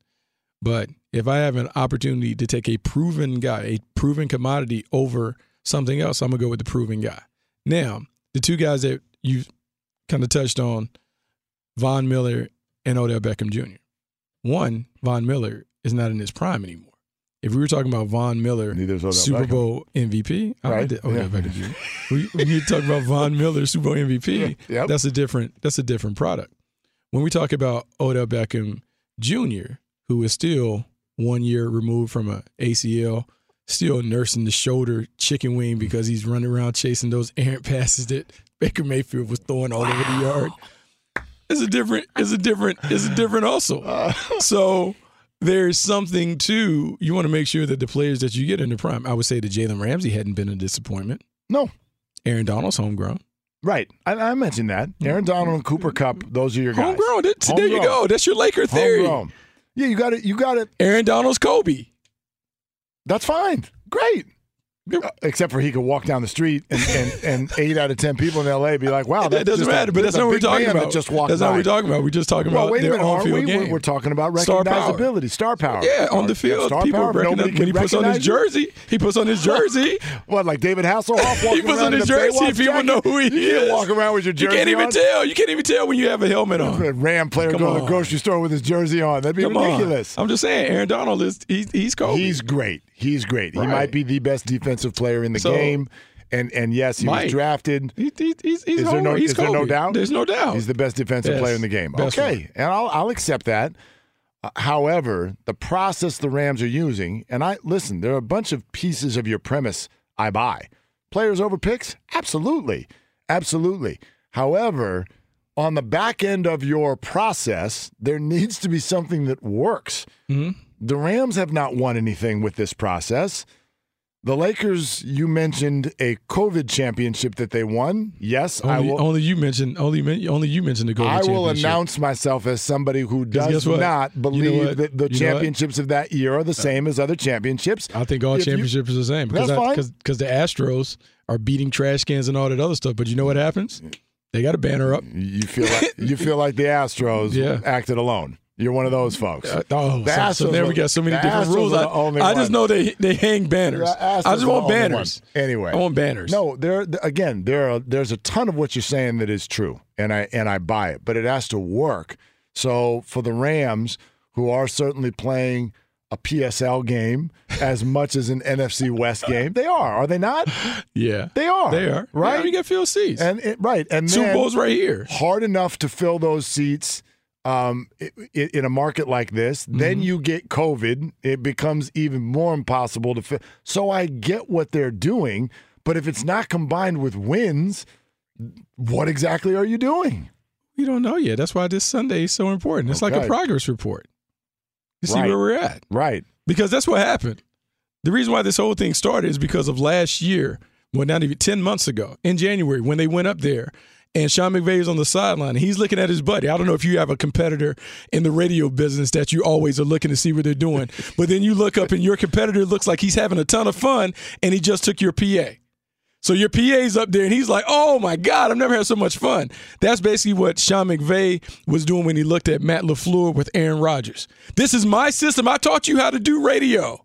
But if I have an opportunity to take a proven guy, a proven commodity over something else, I'm gonna go with the proven guy. Now, the two guys that you kind of touched on, Von Miller and Odell Beckham Jr. One, Von Miller is not in his prime anymore. If we were talking about Von Miller, Super Beckham. Bowl MVP, I Right, that- Odell yeah. We, we need talk about Von Miller, Super Bowl MVP. [laughs] Yep. That's a different. That's a different product. When we talk about Odell Beckham Jr., who is still one year removed from a ACL, still nursing the shoulder chicken wing because he's running around chasing those errant passes that Baker Mayfield was throwing all over the yard. It's a different. It's a different. It's a different also. [laughs] so there's something to you want to make sure that the players that you get in the prime. I would say that Jalen Ramsey hadn't been a disappointment. No. Aaron Donald's homegrown. Right. I, I mentioned that. Aaron Donald and Cooper Kupp, those are your guys. Homegrown. That- There you go. That's your Laker theory. Homegrown. Yeah, you got it. You got it. Aaron Donald's Kobe. That's fine. Great. Uh, Except for he could walk down the street and, and, and [laughs] eight out of ten people in LA be like, "Wow, that that's doesn't just a- matter. but that's not what we're talking about. Just walked that's not what we're talking about. We're just talking Well, about wait a their minute, aren't on-field we? game. We're, talking about Star power. recognizability, star power. Yeah, on the field, star people power. recognize when he puts on his you? jersey. He puts on his [laughs] jersey. What, like David Hasselhoff [laughs] walking he puts on his jersey. People know who he You can't is. walk around with your jersey You can't even on? tell. You can't even tell when you have a helmet on. A Ram player Come go to the grocery store with his jersey on. That'd be Come on. ridiculous. I'm just saying, Aaron Donald is he's he's Kobe. He's great. He's great. He might be the best defensive player in the So- game. And and yes, he Might. was drafted. He- he- he's he's is there no He's is there no doubt? There's no doubt. He's the best defensive Yes. player in the game. Best okay, one. and I'll I'll accept that. Uh, however, the process the Rams are using, and I listen, there are a bunch of pieces of your premise I buy. Players over picks, absolutely, absolutely. However, on the back end of your process, there [laughs] needs to be something that works. Mm-hmm. The Rams have not won anything with this process. The Lakers, you mentioned a COVID championship that they won. Yes, I Only, will. only you mentioned only only you mentioned the golden I will announce myself as somebody who does not You know believe that the You championships of that year are the uh, same as other championships. I think all If you- championships are the same because That's fine. because because the Astros are beating trash cans and all that other stuff. But you know what happens? They got a banner up. You feel like you feel like the Astros [laughs] Yeah. acted alone. You're one of those folks. Uh, oh, so, so there we got so many different rules. I, I just know they they hang banners. I just want banners. Anyway, I want banners. No, there again, there are there's a ton of what you're saying that is true, and I and I buy it, but it has to work. So for the Rams, who are certainly playing a PSL game [laughs] as much as an NFC West game, they are, are they not? Yeah, They are. They are right. You get field seats. and it, right, and then Bowl's right here. hard enough to fill those seats um, i- i- in a market like this. Mm-hmm. Then you get COVID, it becomes even more impossible to fit. So I get what they're doing, but if it's not combined with wins, what exactly are you doing? We don't know yet. That's why this Sunday is so important. It's like a progress report. You see Right. where we're at. Right. Because that's what happened. The reason why this whole thing started is because of last year, well, not even 10 months ago in January when they went up there and Sean McVay is on the sideline he's looking at his buddy. I don't know if you have a competitor in the radio business that you always are looking to see what they're doing, [laughs] but then you look up and your competitor looks like he's having a ton of fun and he just took your PA. So your PA's up there and he's like, oh my God, I've never had so much fun. That's basically what Sean McVay was doing when he looked at Matt LaFleur with Aaron Rodgers. This is my system. I taught you how to do radio.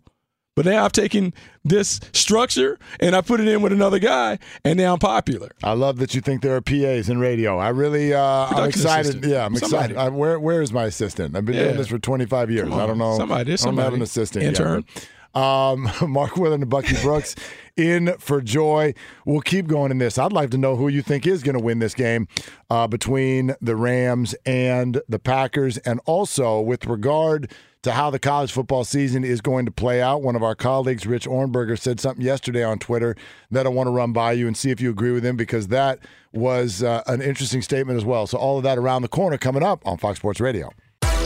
But now I've taken this structure and I put it in with another guy, and now I'm popular. I love that you think there are PAs in radio. I really, uh, I'm excited. assistant. Yeah, I'm Somebody. excited. I, where, where is my assistant? I've been Yeah. doing this for 25 years. I don't know. Somebody, I don't have an assistant. Intern. Yet, um, [laughs] Mark Willard and Bucky Brooks [laughs] in for joy. We'll keep going in this. I'd like to know who you think is going to win this game uh, between the Rams and the Packers, and also with regard to how the college football season is going to play out. One of our colleagues, Rich Ohrnberger, said something yesterday on Twitter that I want to run by you and see if you agree with him because that was uh, an interesting statement as well. So all of that around the corner coming up on Fox Sports Radio.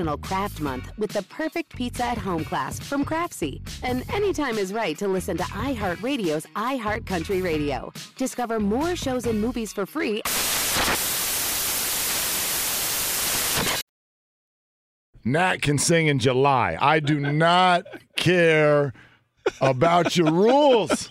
National Craft Month with the perfect pizza at home class from Craftsy. And anytime is right to listen to iHeartRadio's iHeartCountry Radio. Discover more shows and movies for free. Nat can sing in July. I do not care about your rules.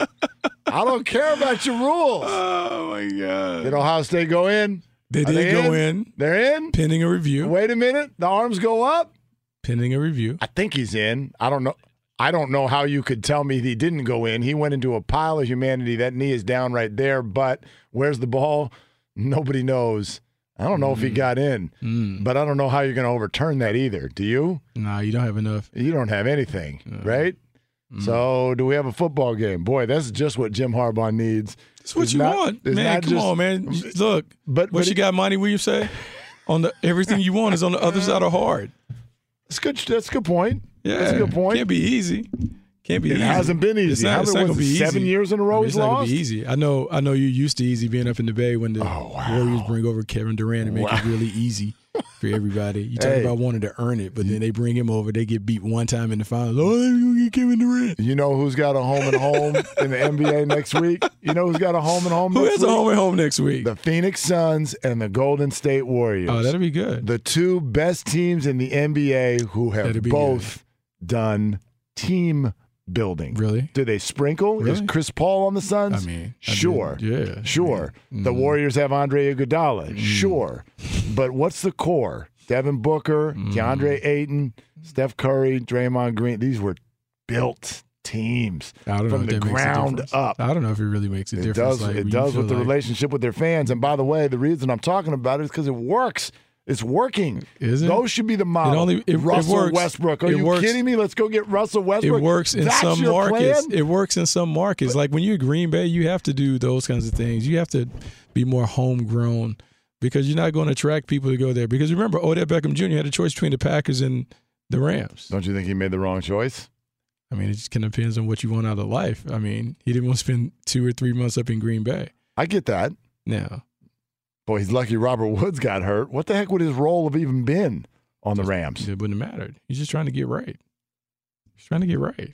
I don't care about your rules. Oh my god! Did Ohio State go in? They did go in? They're in. Pending a review. Wait a minute. The arms go up. Pending a review. I think he's in. I don't know. I don't know how you could tell me he didn't go in. He went into a pile of humanity. That knee is down right there. But where's the ball? Nobody knows. I don't know if he mm. got in, mm. but I don't know how you're going to overturn that either. Do you? Nah, you don't have enough. You don't have anything, right? Mm-hmm. So, do we have a football game? Boy, that's just what Jim Harbaugh needs. That's what It's you not- want, man. Come just- on, man. Look, But- what but you it- got, Monty? What you say? [laughs] On the everything you want is on the other side of hard. That's good. That's a good point. Yeah, That's a good point. Can't be easy. Can't be It easy. hasn't been easy. It's not, it's not gonna be seven easy. years in a row I mean, he's it's not gonna lost? be easy. I know. I know you used to easy being up in the Bay when the oh, Warriors bring over Kevin Durant and make Oh, Wow. it really easy for everybody. You talk Hey. about wanting to earn it, but then they bring him over. They get beat one time in the finals. Oh, get Kevin Durant. You know who's got a home and home in the NBA next week? You know who's got a home and home Who next has a week? home and home next week? The Phoenix Suns and the Golden State Warriors. Oh, that'll be good. The two best teams in the NBA who have both done team building. Really? Do they sprinkle? Is Chris Paul on the Suns? I mean, I sure. mean, yeah. Sure. The mm. Warriors have Andre Iguodala. Sure. But what's the core? Devin Booker, Mm. DeAndre Ayton, Steph Curry, Draymond Green. These were built teams I from the that makes a ground up. I don't know if it really makes a It difference. does. like, it does with the like- relationship with their fans. And by the way, the reason I'm talking about it is because it works. It's working. Is it? Those should be the model. only- it- it Russell works. Westbrook. Are It you works. kidding me? Let's go get Russell Westbrook. It works in That's some markets. plan? It works in some markets. like when you're Green Bay, you have to do those kinds of things. You have to be more homegrown because you're not going to attract people to go there. Because remember, Odell Beckham Jr. had a choice between the Packers and the Rams. Don't you think he made the wrong choice? I mean, it just kind of depends on what you want out of life. I mean, he didn't want to spend two or three months up in Green Bay. I get that. Now, Boy, he's lucky Robert Woods got hurt. What the heck would his role have even been on the Rams? it wouldn't have mattered. He's just trying to get right. He's trying to get right.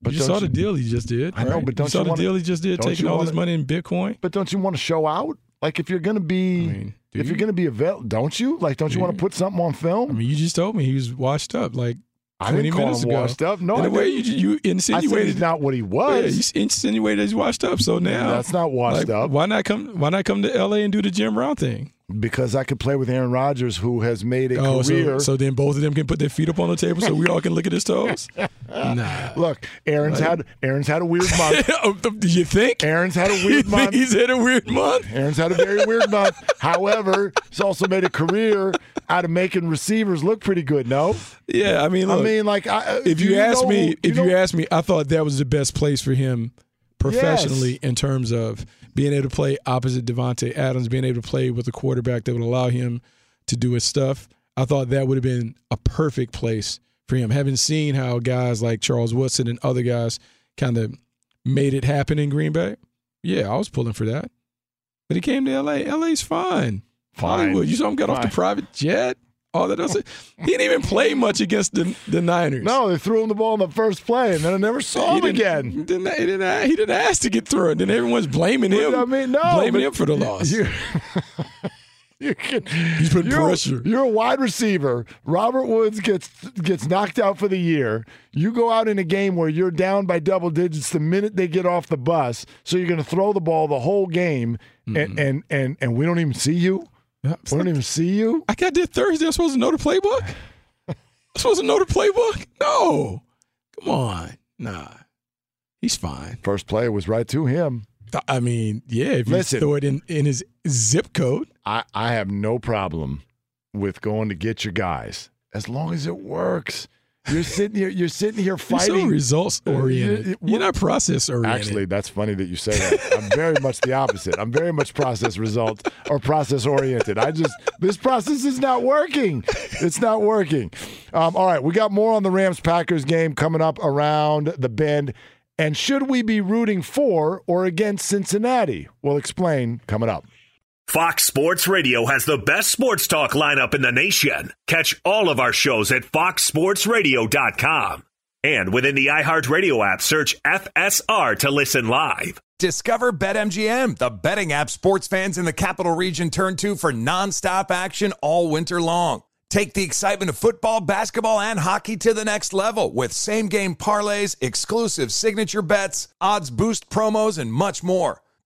But you saw the deal he just did. I know, right? but don't you saw you the wanna- deal he just did, taking all his wanna- money in Bitcoin. But don't you want to show out? Like if you're going to be, do if you're going to be available, don't you? Like, don't you want to put something on film? I mean, you just told me he was washed up like I 20 didn't call him ago. washed up. No, in I way you, you insinuated he's not what he Yeah, was. you insinuated he's washed up. So now That's not washed like, up. Why not come? Why not come to L.A. and do the Jim Brown thing? Because I could play with Aaron Rodgers, who has made a Oh, career. so, so then both of them can put their feet up on the table, so we all can look at his toes. [laughs] Nah. Look, Aaron's had Aaron's had a weird month. [laughs] Oh, Do you think? Aaron's had a You [laughs] weird think month. he's had a weird month? Aaron's had a very weird month. However, he's also made a career out of making receivers look pretty good. No, Yeah, I mean, I mean, like, I, uh, if do you, ask know me, who- if know- you ask me, I thought that was the best place for him professionally in terms of being able to play opposite Davante Adams, being able to play with a quarterback that would allow him to do his stuff. I thought that would have been a perfect place for him. Having seen how guys like Charles Woodson and other guys kind of made it happen in Green Bay, yeah, I was pulling for that. But he came to LA. LA's fine. Fine. Hollywood. You saw him get off the private jet. All that else. He didn't even play much against the the Niners. no, they threw him the ball in the first play, and then I never saw he him didn't, again. Didn't, he, didn't, he didn't ask to get through it. Then everyone's blaming him. I mean, no, blaming him for the loss. you- [laughs] you can- He's putting you're, pressure. You're a wide receiver. Robert Woods gets gets knocked out for the year. You go out in a game where you're down by double digits the minute they get off the bus. So you're going to throw the ball the whole game, and, mm-hmm. and and and we don't even see you. Yeah, We don't even see you. I got that Thursday. I'm supposed to know the playbook. I'm supposed to know the playbook. No, come on, nah. He's fine. First play was right to him. I mean, yeah. If you Listen. throw it in in his zip code, I, I have no problem with going to get your guys as long as it works. You're sitting here. You're sitting here you're so results oriented. you- You're not process oriented. Actually, that's funny that you say that. I'm very much the opposite. I'm very much process result or process oriented. I just this process is not working. It's not working. Um, all right, we got more on the Rams Packers game coming up around the bend. And should we be rooting for or against Cincinnati? We'll explain coming up. Fox Sports Radio has the best sports talk lineup in the nation. Catch all of our shows at foxsportsradio.com. And within the iHeartRadio app, search FSR to listen live. Discover BetMGM, the betting app sports fans in the capital region turn to for nonstop action all winter long. Take the excitement of football, basketball, and hockey to the next level with same game parlays, exclusive signature bets, odds boost promos, and much more.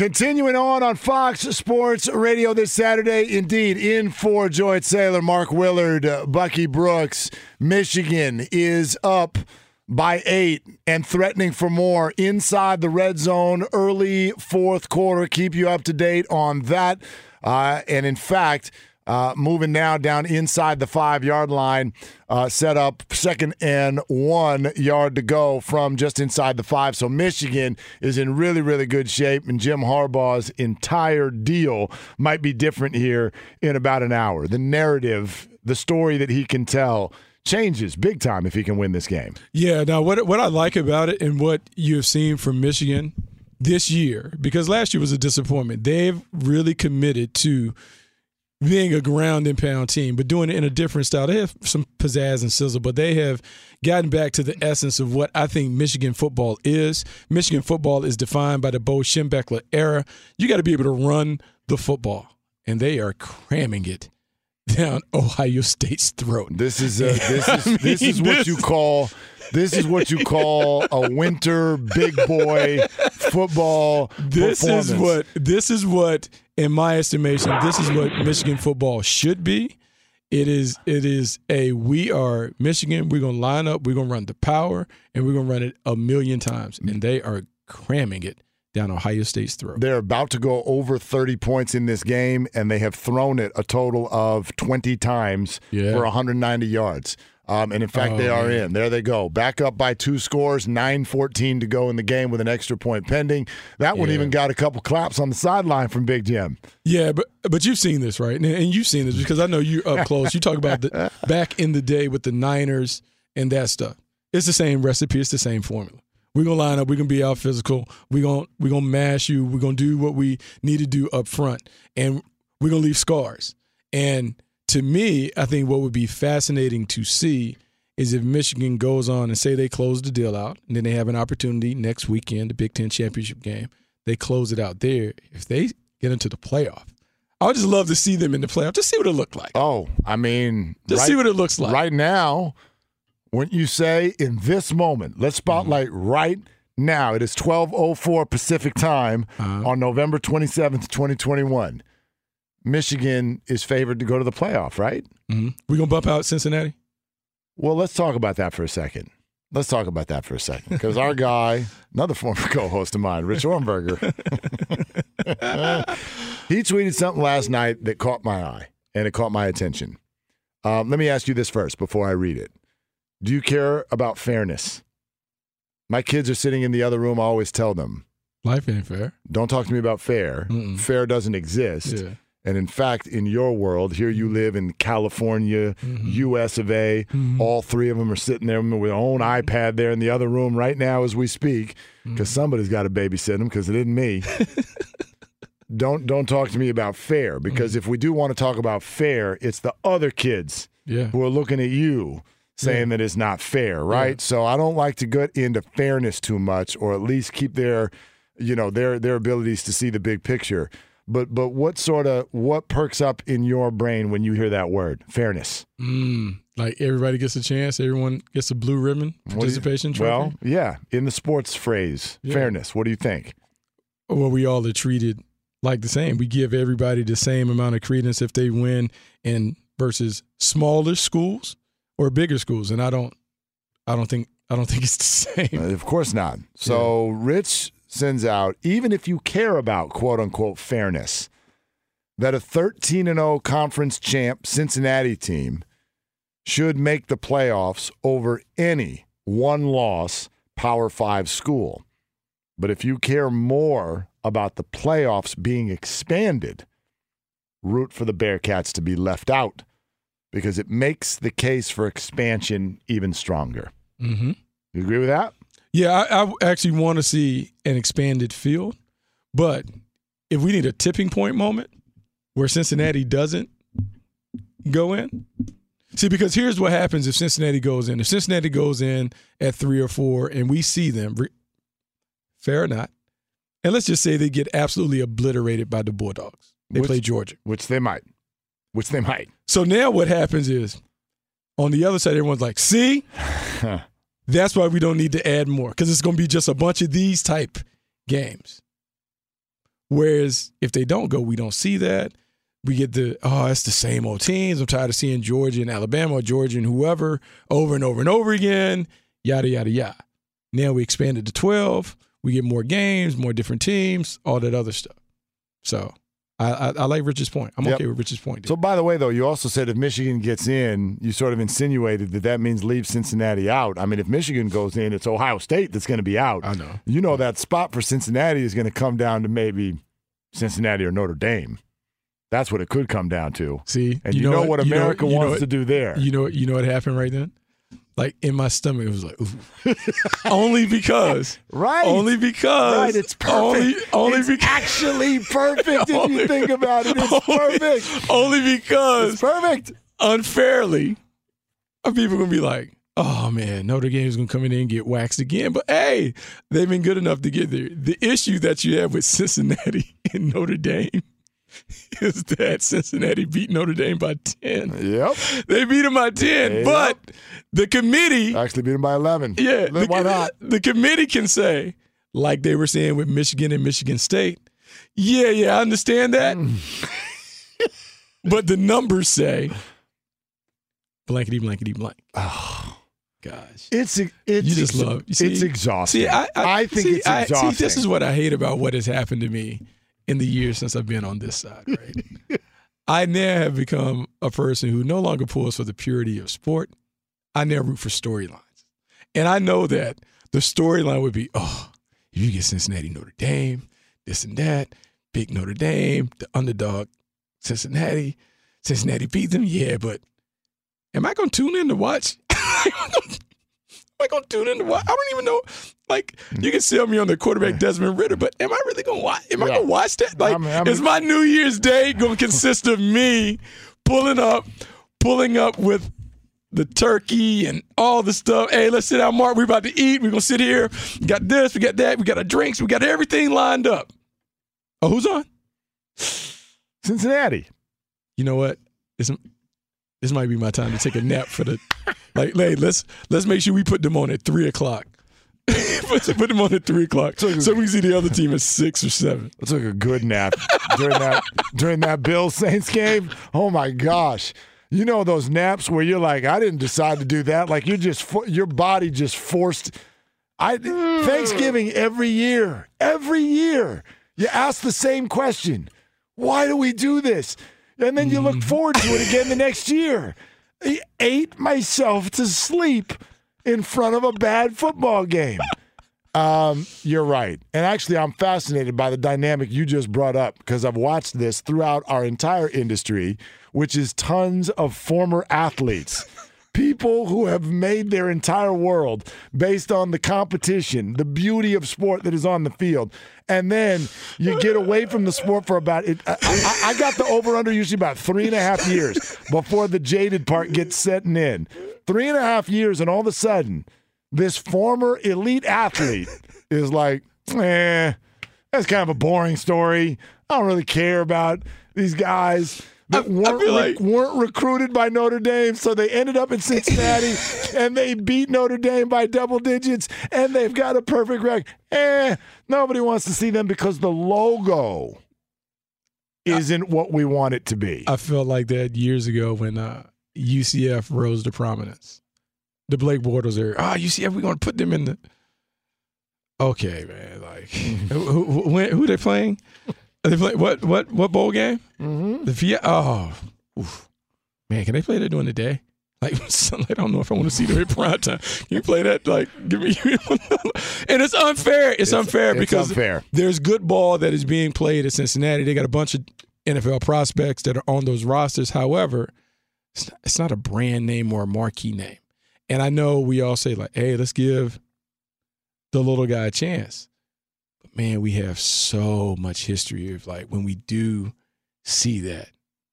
Continuing on on Fox Sports Radio this Saturday, indeed, in for Joy Taylor, Mark Willard, uh, Bucky Brooks. Michigan is up by eight and threatening for more inside the red zone early fourth quarter. Keep you up to date on that. Uh, and in fact, uh, moving now down inside the five yard line, uh, set up second and one yard to go from just inside the five. So Michigan is in really, really good shape, and Jim Harbaugh's entire deal might be different here in about an hour. The narrative, the story that he can tell changes big time if he can win this game. Yeah. Now, what what I like about it and what you have seen from Michigan this year, because last year was a disappointment. They've really committed to being a ground and pound team, but doing it in a different style. They have some pizzazz and sizzle, but they have gotten back to the essence of what I think Michigan football is. Michigan football is defined by the Bo Schembechler era. You got to be able to run the football, and they are cramming it down [laughs] Ohio State's throat. This is uh, [laughs] this is I mean, this is what this... you call this is what you call a winter big boy football. This is what this is what, in my estimation, this is what Michigan football should be. It is it is a we are Michigan. We're gonna line up. We're gonna run the power, and we're gonna run it a million times, and they are cramming it down Ohio State's throat. They're about to go over 30 points in this game, and they have thrown it a total of 20 times yeah. for 190 yards. Um, and in fact, Oh, they are man. in. There they go. Back up by two scores, 9 14 to go in the game with an extra point pending. That one Yeah. even got a couple claps on the sideline from Big Jim. Yeah, but but you've seen this, right? And, and you've seen this because I know you're up close. You talk about the [laughs] back in the day with the Niners and that stuff. It's the same recipe. It's the same formula. We're gonna line up. We're gonna be out physical. We're gonna we're gonna mash you. We're gonna do what we need to do up front, and we're gonna leave scars. And to me, I think what would be fascinating to see is if Michigan goes on and say they close the deal out, and then they have an opportunity next weekend, the Big Ten championship game. They close it out there. If they get into the playoff, I would just love to see them in the playoff. Just see what it looked like. Oh, I mean, Just see what it looks like. Right now, wouldn't you say in this moment, let's spotlight Mm-hmm. right now. It is 1204 Pacific time Uh-huh. on November 27th, 2021. Michigan is favored to go to the playoff, right? Mm-hmm. We gonna bump out Cincinnati? Well, let's talk about that for a second. Let's talk about that for a second. Because our [laughs] guy, another former co host of mine, Rich Ohrnberger, [laughs] he tweeted something last night that caught my eye and it caught my attention. Um, let me ask you this first before I read it. Do you care about fairness? My kids are sitting in the other room. I always tell them, Life ain't fair. don't talk to me about fair. Fair doesn't exist. Yeah. And in fact, in your world, here you mm-hmm. live in California, mm-hmm. US of A. Mm-hmm. All three of them are sitting there with their own iPad there in the other room right now as we speak, because somebody's got to babysit them because it isn't me. [laughs] don't don't talk to me about fair because if we do want to talk about fair, it's the other kids Yeah. who are looking at you saying that it's not fair, right? So I don't like to get into fairness too much, or at least keep their, you know, their their abilities to see the big picture. But but what sort of what perks up in your brain when you hear that word fairness? Mm, like everybody gets a chance. Everyone gets a blue ribbon you- participation trophy. Well, yeah, in the sports phrase, Yeah. fairness. What do you think? well, we all are treated like the same. We give everybody the same amount of credence if they win in versus smaller schools or bigger schools. And I don't, I don't think, I don't think it's the [laughs] same. Of course not. So Rich sends out, even if you care about quote unquote fairness, that a 13 and 0 conference champ Cincinnati team should make the playoffs over any one loss Power 5 school. But if you care more about the playoffs being expanded, root for the Bearcats to be left out because it makes the case for expansion even stronger. Mm-hmm. You agree with that? Yeah, I, I actually want to see an expanded field, but if we need a tipping point moment where Cincinnati doesn't go in, see, because here's what happens if Cincinnati goes in. If Cincinnati goes in at three or four, and we see them, re- fair or not, and let's just say they get absolutely obliterated by the Bulldogs. They Which- play Georgia, which they might, which they might. So now what happens is, on the other side, everyone's like, "See, that's why we don't need to add more because it's going to be just a bunch of these type games." Whereas if they don't go, we don't see that. We get the oh, it's the same old teams. I'm tired of seeing Georgia and Alabama, or Georgia and whoever over and over and over again. Yada yada yada. Now we expanded to 12. We get more games, more different teams, all that other stuff. So I, I, I like Rich's point. I'm Yep. okay with Rich's point. So, by the way, though, you also said if Michigan gets in, you sort of insinuated that that means leave Cincinnati out. I mean, if Michigan goes in, it's Ohio State that's going to be out. I know. You know that spot for Cincinnati is going to come down to maybe Cincinnati or Notre Dame. That's what it could come down to. See, and you, know, what you know- America you know wants what- to do there. You know, you know what happened right then? Like in my stomach, it was like, ooh. [laughs] only because, right? Only because, Right, it's perfect. Only, only It's because, actually perfect if you [laughs] think about it. It's perfect. only because, it's perfect. Unfairly, are people gonna be like, oh man, Notre Dame's gonna come in and get waxed again? But hey, they've been good enough to get there. The issue that you have with Cincinnati [laughs] and Notre Dame [laughs] is that Cincinnati beat Notre Dame by 10. Yep. They beat them by 10, Yep. but the committee actually beat them by 11. Yeah. Then why not? The committee can say, like they were saying with Michigan and Michigan State, yeah, yeah, I understand that. Mm. [laughs] but the numbers say blankety blankety blank. Oh. [sighs] [sighs] Gosh. It's it's you just love. you see? it's exhausting. See, I, I, think see, it's I- exhausting. see, this is what I hate about what has happened to me in the years since I've been on this side. Right. [laughs] I now have become a person who no longer pulls for the purity of sport. I now root for storylines, and I know that the storyline would be, oh, if you get Cincinnati, Notre Dame, this and that, big Notre Dame, the underdog, Cincinnati, Cincinnati beat them, yeah, but am I to tune in to watch? [laughs] Am I to tune in to watch? I don't even know. Like, you can sell me on the quarterback Desmond Ridder, but am I really to watch? Am I going to watch that? Like, I'm- I'm- is my New Year's Day to consist of me pulling up, pulling up with the turkey and all the stuff? Hey, let's sit down, Mark. We're about to eat. We're to sit here. We got this, we got that, we got our drinks, we got everything lined up. Oh, who's on? Cincinnati. You know what? This, this might be my time to take a nap for the like. Hey, let's let's make sure we put them on at three o'clock. [laughs] put, put them on at three o'clock, so we can see the other team at six or seven. I took a good nap during that during that Bills Saints game. Oh my gosh. You know those naps where you're like, I didn't decide to do that. Like you just your body just forced. I Thanksgiving every year, every year, you ask the same question: Why do we do this? And then you look mm-hmm. forward to it again the next year. I ate myself to sleep in front of a bad football game. Um, you're right. And actually, I'm fascinated by the dynamic you just brought up because I've watched this throughout our entire industry, which is tons of former athletes. People who have made their entire world based on the competition, the beauty of sport that is on the field. And then you get away from the sport for about it. I, I, I got the over under usually about three and a half years before the jaded part gets setting in. Three and a half years, and all of a sudden, this former elite athlete is like, eh, that's kind of a boring story. I don't really care about these guys that weren't, like- weren't recruited by Notre Dame, so they ended up in Cincinnati [laughs] and they beat Notre Dame by double digits and they've got a perfect record. Eh, nobody wants to see them because the logo isn't what we want it to be. I felt like that years ago when uh, UCF rose to prominence. The Blake Bortles area. Ah, UCF, we're going to put them in the. Okay, man. Like, [laughs] who, who, when, who they playing? They play what what what bowl game? Mm-hmm. The. Oh, oof. man, can they play that during the day? Like, [laughs] I don't know if I want to see the prime time. Can you play that? Like, give me. [laughs] and it's unfair. It's, It's- unfair it's because unfair. there's good ball that is being played at Cincinnati. They got a bunch of NFL prospects that are on those rosters. However, it's not, it's not a brand name or a marquee name. And I know we all say like, "Hey, let's give the little guy a chance." But man, we have so much history of like when we do see that.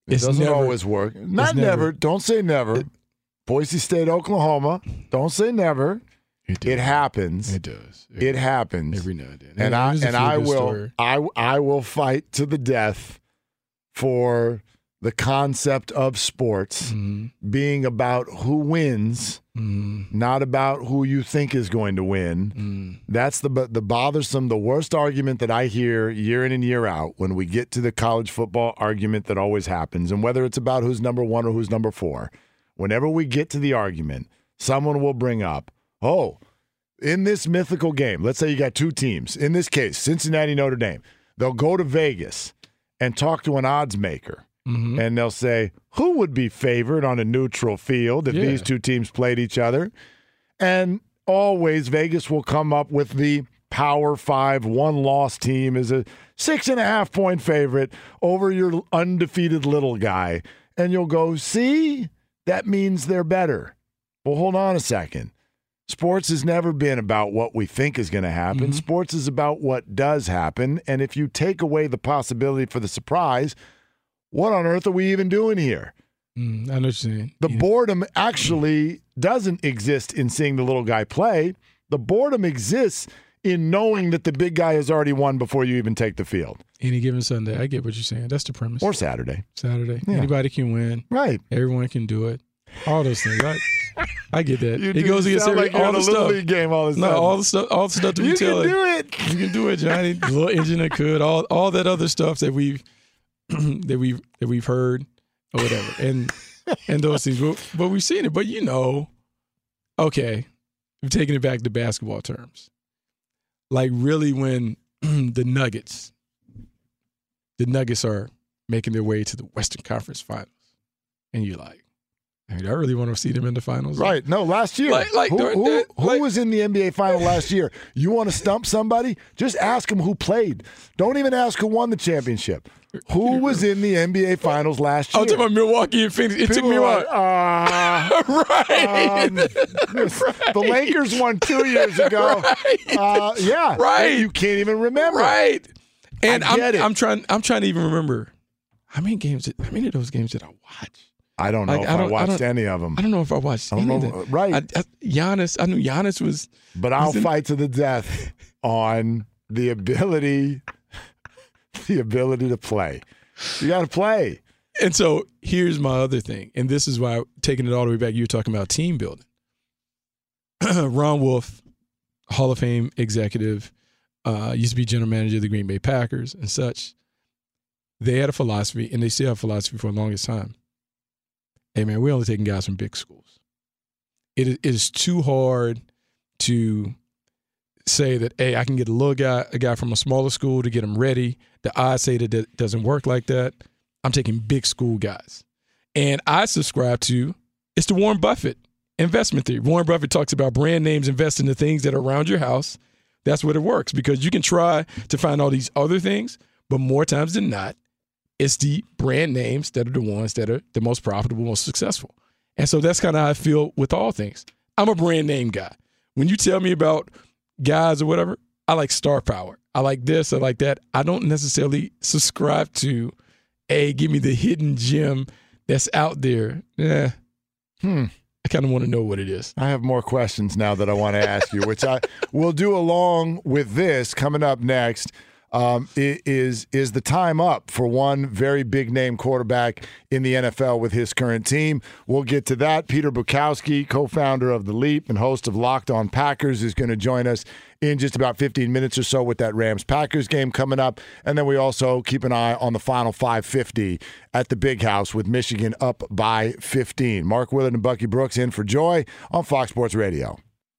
It doesn't always work. Not never- never. Don't say never. Boise State, Oklahoma. Don't say never. It, happens. It does. It happens Every now and then. And It I and I will story. I I will fight to the death for the concept of sports Mm-hmm. being about who wins, not about who you think is going to win. Mm. That's the the bothersome, the worst argument that I hear year in and year out when we get to the college football argument that always happens, and whether it's about who's number one or who's number four. Whenever we get to the argument, someone will bring up, "Oh, in this mythical game, let's say you got two teams. In this case, Cincinnati, Notre Dame. They'll go to Vegas and talk to an odds maker. Mm-hmm. And they'll say, who would be favored on a neutral field if Yeah. these two teams played each other? And always Vegas will come up with the Power Five one loss team is a six and a half point favorite over your undefeated little guy. And you'll go, see, that means they're better. Well, hold on a second. Sports has never been about what we think is going to happen. Sports is about what does happen. And if you take away the possibility for the surprise, what on earth are we even doing here? Mm, I know what you're. The boredom actually doesn't exist in seeing the little guy play. The boredom exists in knowing that the big guy has already won before you even take the field. Any given Sunday. I get what you're saying. That's the premise. Or Saturday. Saturday. Yeah. Anybody can win. Right. Everyone can do it. All those things. I, I get that. [laughs] You it goes against every, like all the stuff. League game all a no, sudden. all the stuff. All the stuff that we You tell can do it. You can do it, Johnny. The little engine that could. All all that other stuff that we've [clears throat] that we've that we've heard or whatever, and [laughs] and those things. But, but we've seen it. But you know, okay, I'm taking it back to basketball terms. Like really, when [clears throat] the Nuggets, the Nuggets are making their way to the Western Conference Finals, and you're like, I, mean, I really want to see them in the finals. Right. No, last year. Like- like who who, who was in the NBA final last year? You want to stump somebody? Just ask them who played. Don't even ask who won the championship. Who [laughs] was in the NBA finals last year? I'm talking about Milwaukee and Phoenix. It took me a while. like, uh, [laughs] right. um, The Lakers won two years [laughs] ago. Uh, yeah. Right. You can't even remember. Right. And I get I'm. I'm trying. I'm trying to even remember how many games. Did, how many of those games did I watch? I don't know Like, if I I, don't- I watched don't- any of them. I don't know if I watched. I don't any know. of them. Right. I, I, Giannis. I knew Giannis was. But I'll was fight to the death on the ability, the ability to play. You got to play. And so here's my other thing, and this is why taking it all the way back. You were talking about team building. [clears throat] Ron Wolf, Hall of Fame executive, uh, used to be general manager of the Green Bay Packers and such. They had a philosophy, and they still have a philosophy for the longest time. Hey man, we're only taking guys from big schools. It is, too hard to say that hey, I can get a little guy, a guy from a smaller school to get him ready. The odds say that it doesn't work like that. I'm taking big school guys, and I subscribe to it's the Warren Buffett investment theory. Warren Buffett talks about brand names invest in the things that are around your house that's what it works because you can try to find all these other things, but more times than not, it's the brand names that are the ones that are the most profitable, most successful. And so that's kind of how I feel with all things. I'm a brand name guy. When you tell me about guys or whatever, I like star power. I like this, I like that. I don't necessarily subscribe to, a give me the hidden gem that's out there. Yeah. Hmm. I kind of want to know what it is. I have more questions now that I want to ask you, which I will do along with this coming up next. Um, is is the time up for one very big name quarterback in the NFL with his current team? We'll get to that. Peter Bukowski, co-founder of the Leap and host of Locked On Packers, is going to join us in just about 15 minutes or so with that Rams Packers game coming up, and then we also keep an eye on the final 550 at the Big House with Michigan up by 15. Mark Willard and Bucky Brooks in for Joy on Fox Sports Radio.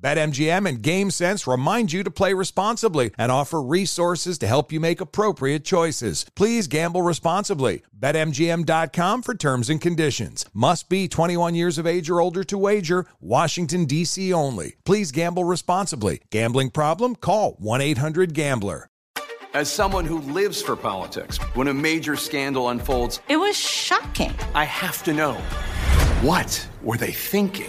BetMGM and GameSense remind you to play responsibly and offer resources to help you make appropriate choices. Please gamble responsibly. BetMGM.com for terms and conditions. Must be 21 years of age or older to wager. Washington, D.C. only. Please gamble responsibly. Gambling problem? Call 1 800 Gambler. As someone who lives for politics, when a major scandal unfolds, It was shocking. I have to know what were they thinking?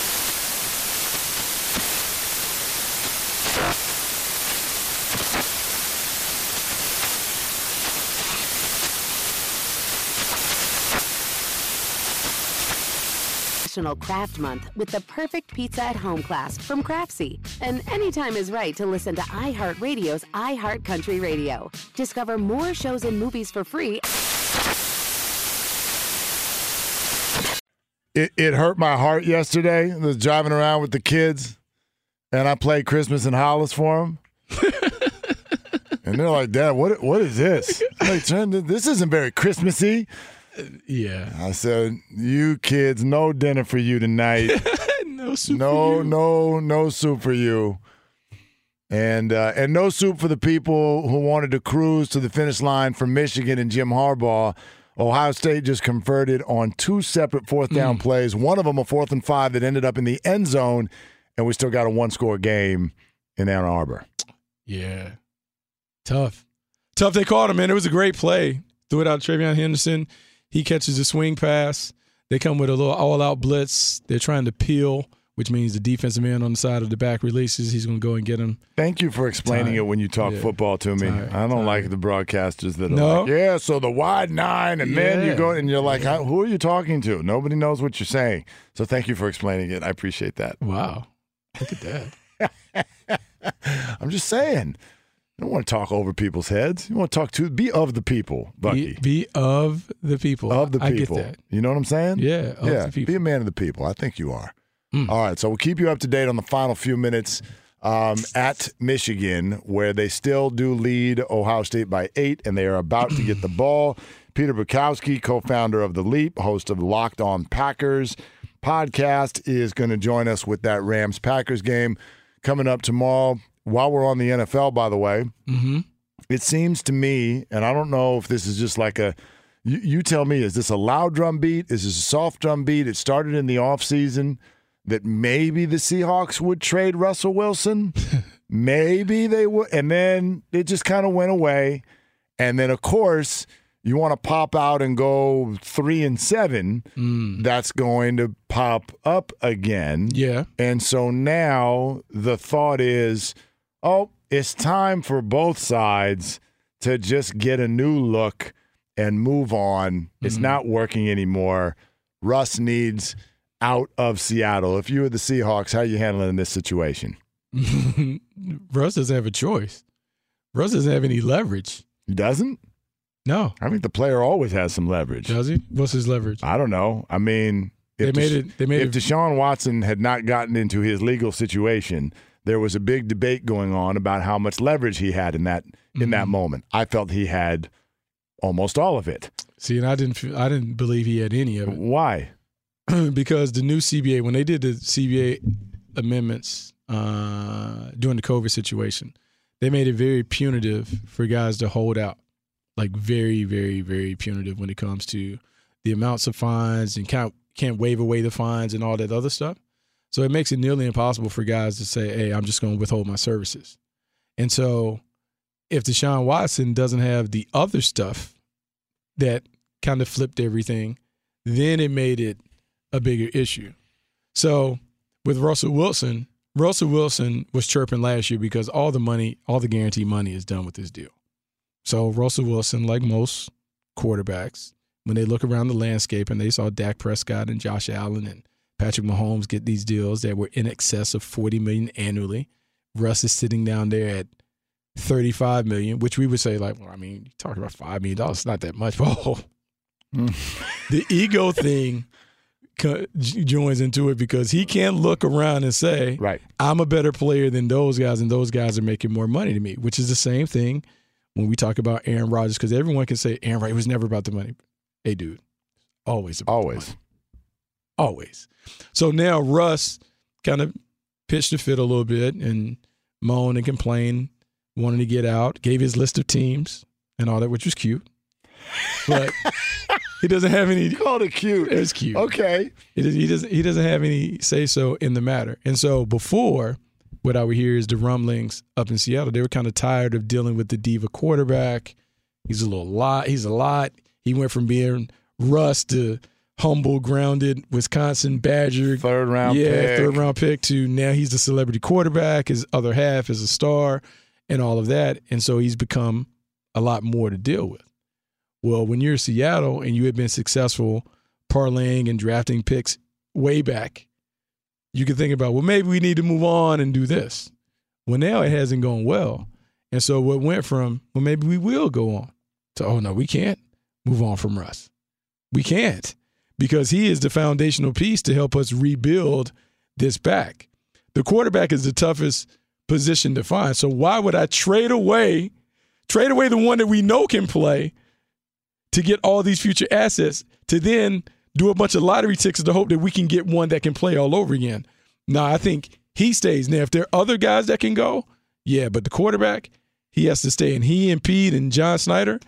National Craft Month with the perfect pizza at home class from Craftsy. And anytime is right to listen to iHeartRadio's iHeartCountry Radio. Discover more shows and movies for free It, it hurt my heart yesterday. I was driving around with the kids, and I played Christmas in Hollis for them. [laughs] and they're like, "Dad, what what is this? I'm like, this- this isn't very Christmassy." Yeah. I said, "You kids, no dinner for you tonight. [laughs] no soup. no, no, no soup for you." And uh, and no soup for the people who wanted to cruise to the finish line from Michigan and Jim Harbaugh. Ohio State just converted on two separate fourth down plays. One of them a fourth and five that ended up in the end zone, and we still got a one score game in Ann Arbor. Yeah. Tough. Tough they caught him, man. It was a great play. Threw it out to TreVeyon Henderson. He catches a swing pass. They come with a little all out blitz. They're trying to peel, which means the defensive end on the side of the back releases. He's going to go and get him. Thank you for explaining Tired. it when you talk Yeah. football to me. Tired. I don't like the broadcasters that are No? like, yeah, so the wide nine, and then you go and you're like, "How- who are you talking to? Nobody knows what you're saying. So thank you for explaining it. I appreciate that. Wow. Look at that. [laughs] I'm just saying. Don't want to talk over people's heads. You want to talk to, be of the people, Bucky. Be, be of the people. of the people. I get that. You know what I'm saying? Yeah, of yeah. the people. Be a man of the people. I think you are. Mm. All right. So we'll keep you up to date on the final few minutes um, at Michigan, where they still do lead Ohio State by eight, and they are about to get the [clears throat] ball. Peter Bukowski, co founder of The Leap, host of Locked On Packers, podcast is going to join us with that Rams Packers game coming up tomorrow. While we're on the NFL, by the way, mm-hmm. it seems to me, and I don't know if this is just like a you, you tell me, is this a loud drum beat? Is this a soft drum beat? It started in the offseason that maybe the Seahawks would trade Russell Wilson. [laughs] maybe they would. And then it just kind of went away. And then, of course, you want to pop out and go three and seven. Mm. That's going to pop up again. Yeah. And so now the thought is, oh, it's time for both sides to just get a new look and move on. It's Mm-hmm. not working anymore. Russ needs out of Seattle. If you were the Seahawks, how are you handling this situation? [laughs] Russ doesn't have a choice. Russ doesn't have any leverage. He doesn't? No. I think the player always has some leverage. Does he? What's his leverage? I don't know. I mean, They if made Desha- it- they made if it- Deshaun Watson had not gotten into his legal situation, there was a big debate going on about how much leverage he had in that in that Mm-hmm. moment. I felt he had almost all of it. See, and I didn't. I didn't believe he had any of it. Why? [clears throat] because the new CBA, when they did the CBA amendments uh, during the COVID situation, they made it very punitive for guys to hold out. Like very, very, very punitive when it comes to the amounts of fines and can't can't waive away the fines and all that other stuff. So it makes it nearly impossible for guys to say, "Hey, I'm just going to withhold my services." And so, if Deshaun Watson doesn't have the other stuff that kind of flipped everything, then it made it a bigger issue. So with Russell Wilson, Russell Wilson was chirping last year because all the money, all the guaranteed money is done with this deal. So Russell Wilson, like most quarterbacks, when they look around the landscape and they saw Dak Prescott and Josh Allen and Patrick Mahomes get these deals that were in excess of 40 million annually, Russ is sitting down there at 35 million, which we would say like, well, I mean, you talking about five million dollars, it's not that much. [laughs] Oh, hmm. the ego [laughs] thing co- joins into it because he can't look around and say, "Right, I'm a better player than those guys, and those guys are making more money than me." Which is the same thing when we talk about Aaron Rodgers, because everyone can say Aaron Rodgers was never about the money. Hey, dude, always, about always, the money. Always. So now Russ kind of pitched a fit a little bit and moaned and complained, wanted to get out, gave his list of teams and all that, which was cute. But he doesn't have any. [laughs] Called it cute. It's cute. Okay. He doesn't, he doesn't. He doesn't have any say so in the matter. And so before, what I would hear is the rumblings up in Seattle. They were kind of tired of dealing with the diva quarterback. He's a little lot. He's a lot. He went from being Russ to humble, grounded Wisconsin Badger, third round, yeah, pick. third round pick. To now he's the celebrity quarterback. His other half is a star, and all of that. And so he's become a lot more to deal with. Well, when you're Seattle and you had been successful parlaying and drafting picks way back, you can think about, well, maybe we need to move on and do this. Well, now it hasn't gone well. And so what went from, well, maybe we will go on to, oh, no, we can't move on from Russ. We can't because he is the foundational piece to help us rebuild this back. The quarterback is the toughest position to find. So why would I trade away, trade away the one that we know can play to get all these future assets to then do a bunch of lottery tickets to hope that we can get one that can play all over again. No, I think he stays. Now, if there are other guys that can go, yeah, but the quarterback, he has to stay. And he and Pete and John Schneider,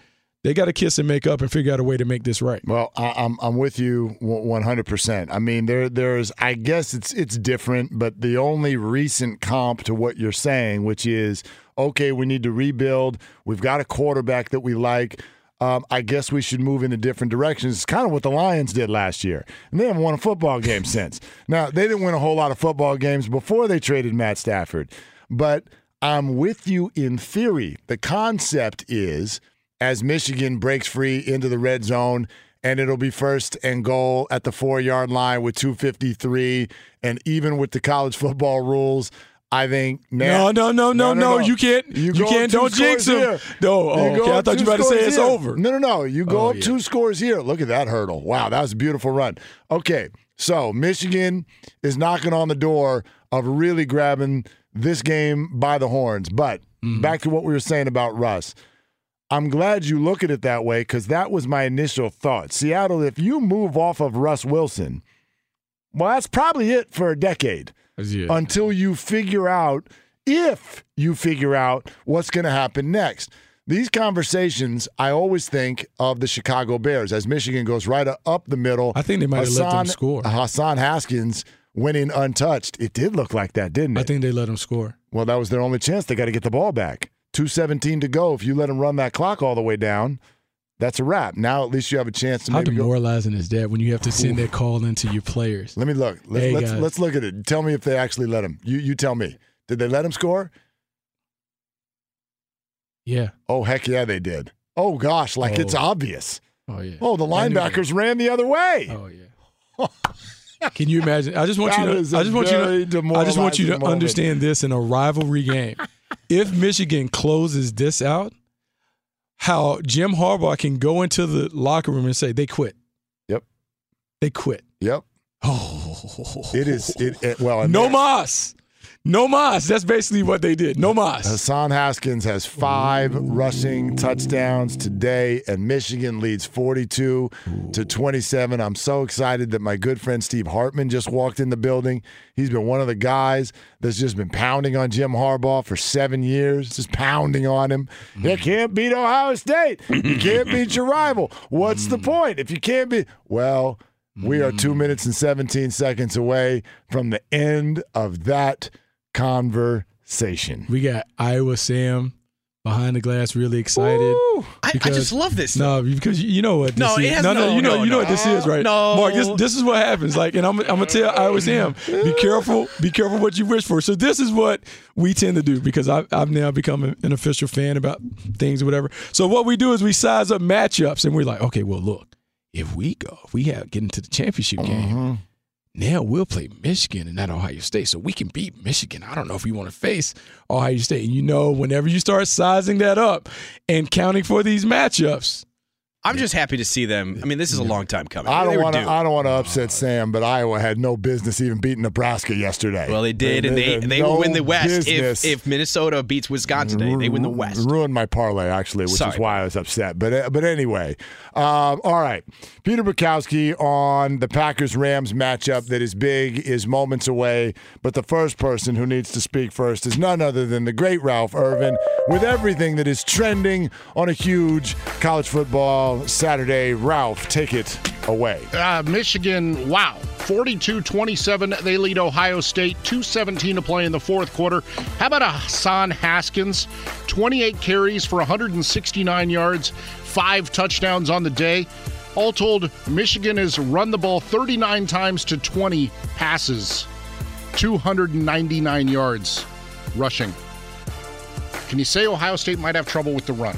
they got to kiss and make up and figure out a way to make this right. Well, I, I'm I'm with you 100. percent I mean, there there's I guess it's it's different, but the only recent comp to what you're saying, which is okay, we need to rebuild. We've got a quarterback that we like. Um, I guess we should move in a different directions. It's kind of what the Lions did last year, and they haven't won a football game [laughs] since. Now they didn't win a whole lot of football games before they traded Matt Stafford, but I'm with you in theory. The concept is as Michigan breaks free into the red zone and it'll be first and goal at the four yard line with 253. And even with the college football rules, I think No, no, no, no, no. You can't. You, go can't. Don't jinx him. here. No. Oh, okay. I thought you were about to say scores it's over. No, no, no. You go Oh, up yeah. two scores here. Look at that hurdle. Wow, that was a beautiful run. Okay, so Michigan is knocking on the door of really grabbing this game by the horns. But Mm-hmm. back to what we were saying about Russ. I'm glad you look at it that way because that was my initial thought. Seattle, if you move off of Russ Wilson, Well, that's probably it for a decade until you figure out if you figure out what's going to happen next. These conversations, I always think of the Chicago Bears as Michigan goes right up the middle. I think they might have let them score. Hassan Haskins winning untouched. It did look like that, didn't it? I think they let them score. Well, that was their only chance. They got to get the ball back. 217 to go. If you let them run that clock all the way down, that's a wrap. Now at least you have a chance to How maybe go. demoralizing is that when you have to send that call into your players? Let me look. Let's, Hey, let's, let's look at it. Tell me if they actually let him. You you tell me. Did they let him score? Yeah. Oh heck yeah, they did. Oh gosh, like it's Oh. obvious. Oh yeah. Oh, the that. linebackers ran the other way. Oh yeah. Can you imagine? I just want you to. I just want you to. I just want you to moment. understand this in a rivalry game. [laughs] if Michigan closes this out, how Jim Harbaugh can go into the locker room and say they quit. Yep. They quit. Yep. Oh. It is it, it well No mas. No mas. That's basically what they did. No mas. Hassan Haskins has five rushing touchdowns today, and Michigan leads 42 to 27. I'm so excited that my good friend Steve Hartman just walked in the building. He's been one of the guys that's just been pounding on Jim Harbaugh for seven years, just pounding on him. You mm-hmm. can't beat Ohio State. You [clears throat] can't beat your rival. What's the mm. point? If you can't beat, well, we are two mm. minutes and 17 seconds away from the end of that conversation. We got Iowa Sam behind the glass, really excited. I, I just love this. No, because you know what this No, is. it has no, no, no- you know, no, you know no. what this is, right? No. Mark, this this is what happens. Like, and I'm, I'm gonna tell Iowa Sam, be [laughs] careful, be careful what you wish for. So this is what we tend to do because I've, I've now become an official fan about things or whatever. So what we do is we size up matchups, and we're like, okay, well, look, if we go, if we have get into the championship game. Mm-hmm. Now we'll play Michigan and not Ohio State, so we can beat Michigan. I don't know if we want to face Ohio State. And you know, whenever you start sizing that up and counting for these matchups, I'm just happy to see them. I mean, this is a long time coming. I don't want to. I don't want to upset Sam, but Iowa had no business even beating Nebraska yesterday. Well, they did, and they had they no will win the West if if Minnesota beats Wisconsin today. They win the West. Ruined my parlay actually, which Sorry. is why I was upset. But uh, but anyway, um, all right. Peter Bukowski on the Packers Rams matchup that is big is moments away. But the first person who needs to speak first is none other than the great Ralph Irvin with everything that is trending on a huge college football Saturday. Ralph, take it away. Uh, Michigan, wow. 42 27. They lead Ohio State. 2.17 to play in the fourth quarter. How about Hassan Haskins? 28 carries for 169 yards, five touchdowns on the day. All told, Michigan has run the ball 39 times to 20 passes, 299 yards rushing. Can you say Ohio State might have trouble with the run?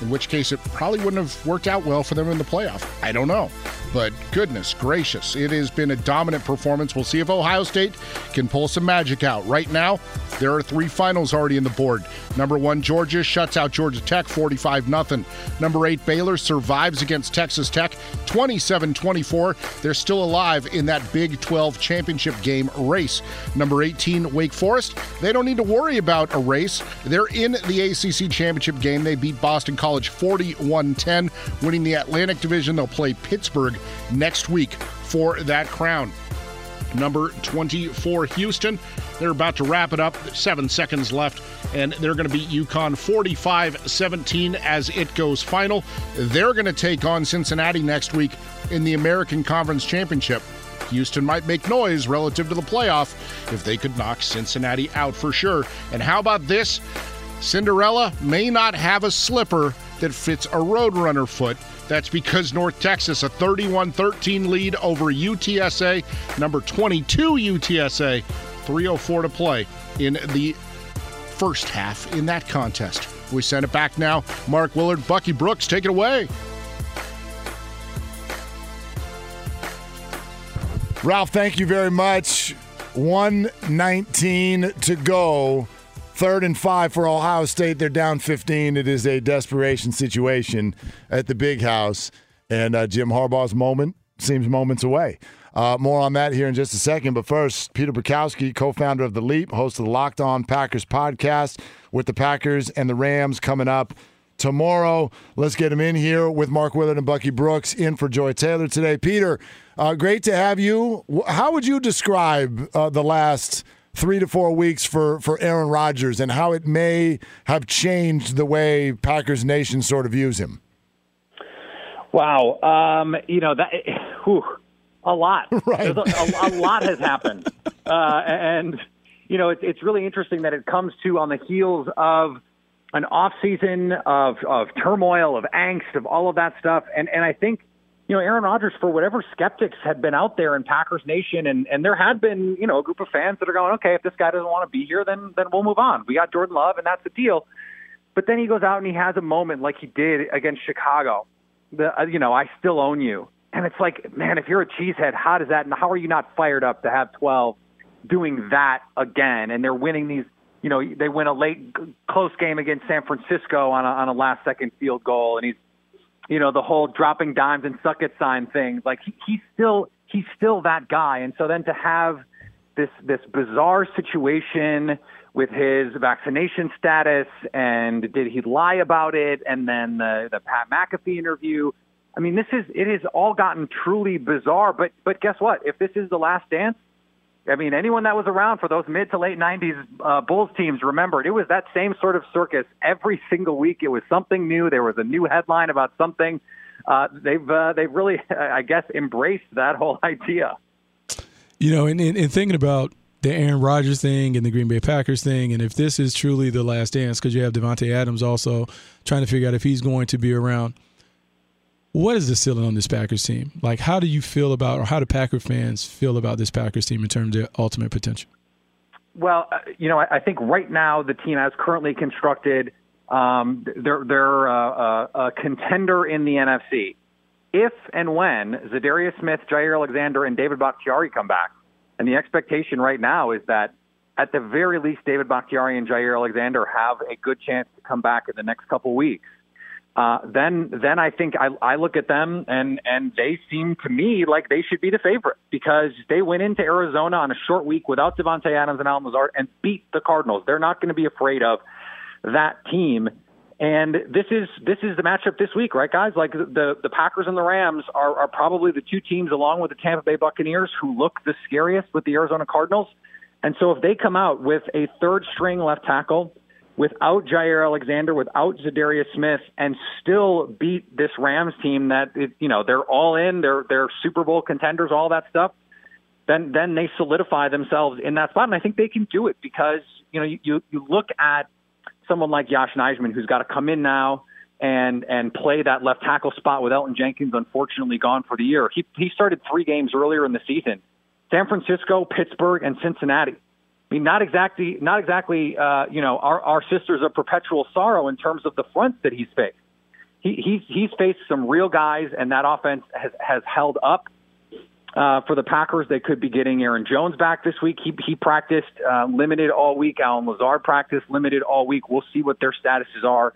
In which case it probably wouldn't have worked out well for them in the playoff. I don't know. But goodness gracious, it has been a dominant performance. We'll see if Ohio State can pull some magic out. Right now, there are three finals already in the board. Number one, Georgia shuts out Georgia Tech 45 0. Number eight, Baylor survives against Texas Tech 27 24. They're still alive in that Big 12 championship game race. Number 18, Wake Forest. They don't need to worry about a race. They're in the ACC championship game. They beat Boston College 41 10, winning the Atlantic Division. They'll play Pittsburgh next week for that crown. Number 24, Houston. They're about to wrap it up. Seven seconds left, and they're going to beat UConn 45 17 as it goes final. They're going to take on Cincinnati next week in the American Conference Championship. Houston might make noise relative to the playoff if they could knock Cincinnati out for sure. And how about this? Cinderella may not have a slipper that fits a Roadrunner foot. That's because North Texas, a 31 13 lead over UTSA, number 22 UTSA, 304 to play in the first half in that contest. We send it back now. Mark Willard, Bucky Brooks, take it away. Ralph, thank you very much. 119 to go. Third and five for Ohio State. They're down 15. It is a desperation situation at the big house. And uh, Jim Harbaugh's moment seems moments away. Uh, more on that here in just a second. But first, Peter Bukowski, co founder of The Leap, host of the Locked On Packers podcast with the Packers and the Rams coming up tomorrow. Let's get him in here with Mark Willard and Bucky Brooks in for Joy Taylor today. Peter, uh, great to have you. How would you describe uh, the last three to four weeks for, for Aaron Rodgers and how it may have changed the way Packers Nation sort of views him? Wow. Um, you know, that, whew, a lot. [laughs] Right. A, a, a, lot has happened. [laughs] Uh, and, you know, it, it's really interesting that it comes to on the heels of an off season of, of turmoil, of angst, of all of that stuff. And, and I think, you know, Aaron Rodgers, for whatever skeptics had been out there in Packers Nation, and, and there had been, you know, a group of fans that are going, okay, if this guy doesn't want to be here, then then we'll move on. We got Jordan Love, and that's the deal. But then he goes out and he has a moment like he did against Chicago. The uh, you know, I still own you, and it's like, man, if you're a cheesehead, how does that? And how are you not fired up to have 12 doing that again? And they're winning these. You know, they win a late close game against San Francisco on a, on a last second field goal, and he's you know, the whole dropping dimes and suck it sign thing. Like he, he's still he's still that guy. And so then to have this this bizarre situation with his vaccination status and did he lie about it and then the the Pat McAfee interview. I mean, this is it has all gotten truly bizarre. But but guess what? If this is the last dance, I mean, anyone that was around for those mid to late 90s uh, Bulls teams remembered it was that same sort of circus every single week. It was something new. There was a new headline about something. Uh, they've uh, they've really, [laughs] I guess, embraced that whole [laughs] idea. You know, and, thinking about the Aaron Rodgers thing and the Green Bay Packers thing, and if this is truly the last dance, because you have Davante Adams also trying to figure out if he's going to be around what is the ceiling on this Packers team? Like, how do you feel about, or how do Packer fans feel about this Packers team in terms of their ultimate potential? Well, uh, you know, I, think right now the team as currently constructed, um, they're they're uh, uh, a contender in the NFC. If and when Za'Darius Smith, Jaire Alexander, and David Bakhtiari come back, and the expectation right now is that at the very least David Bakhtiari and Jaire Alexander have a good chance to come back in the next couple weeks uh, then then I think I, I look at them and and they seem to me like they should be the favorite because they went into Arizona on a short week without Davante Adams and Allen Lazard and beat the Cardinals. They're not going to be afraid of that team. And this is this is the matchup this week, right, guys? Like the the Packers and the Rams are, are probably the two teams, along with the Tampa Bay Buccaneers, who look the scariest with the Arizona Cardinals. And so if they come out with a third string left tackle without Jaire Alexander, without Za'Darius Smith, and still beat this Rams team that it, you know they're all in, they're they're Super Bowl contenders, all that stuff. Then then they solidify themselves in that spot, and I think they can do it because you know you you, look at someone like Yosh Nijman who's got to come in now and and play that left tackle spot with Elgton Jenkins unfortunately gone for the year. He he started three games earlier in the season. San Francisco, Pittsburgh, and Cincinnati. I mean, not exactly, not exactly, uh, you know, our, our sisters of perpetual sorrow in terms of the fronts that he's faced. He, he's he's faced some real guys, and that offense has has held up. Uh, for the Packers, they could be getting Aaron Jones back this week. He he practiced uh, limited all week. Allen Lazard practiced limited all week. We'll see what their statuses are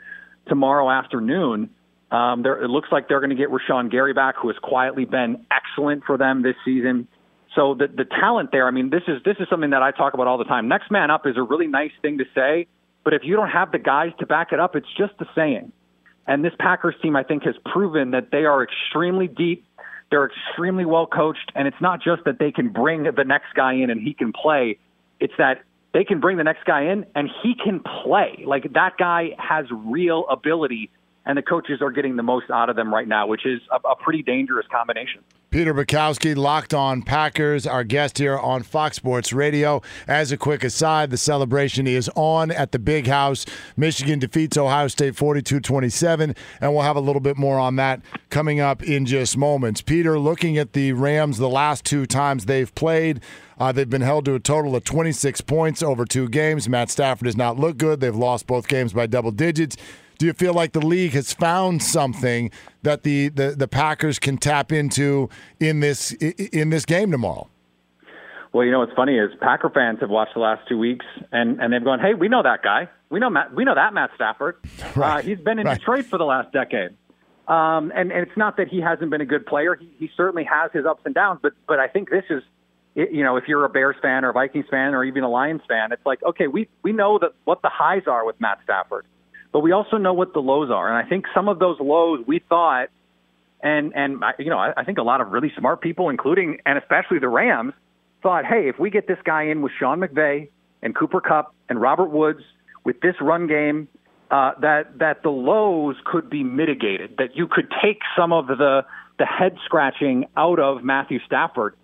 tomorrow afternoon. Um, it looks like they're going to get Rashan Gary back, who has quietly been excellent for them this season. So the the talent there, I mean, this is this is something that I talk about all the time. Next man up is a really nice thing to say, but if you don't have the guys to back it up, it's just a saying. And this Packers team, I think, has proven that they are extremely deep. They're extremely well coached, and it's not just that they can bring the next guy in and he can play. It's that they can bring the next guy in and he can play. Like that guy has real ability and the coaches are getting the most out of them right now, which is a, a pretty dangerous combination. Peter Bukowski, Locked On Packers, our guest here on Fox Sports Radio. As a quick aside, the celebration is on at the Big House. Michigan defeats Ohio State 42 27, and we'll have a little bit more on that coming up in just moments. Peter, looking at the Rams the last two times they've played, uh, they've been held to a total of 26 points over two games. Matt Stafford does not look good. They've lost both games by double digits. Do you feel like the league has found something that the, the, the Packers can tap into in this in this game tomorrow? Well, you know what's funny is Packer fans have watched the last two weeks and, and they've gone, "Hey, we know that guy. We know Matt. We know that Matt Stafford. [laughs] Right. Uh, he's been in right. Detroit for the last decade." Um, and, and it's not that he hasn't been a good player. He, he certainly has his ups and downs. But but I think this is, you know, if you're a Bears fan or a Vikings fan or even a Lions fan, it's like, okay, we we know that what the highs are with Matt Stafford but we also know what the lows are. And I think some of those lows we thought, and and you know, I, I think a lot of really smart people, including and especially the Rams, thought, hey, if we get this guy in with Sean McVay and Cooper Kupp and Robert Woods with this run game, uh, that that the lows could be mitigated. That you could take some of the the head scratching out of Matthew Stafford.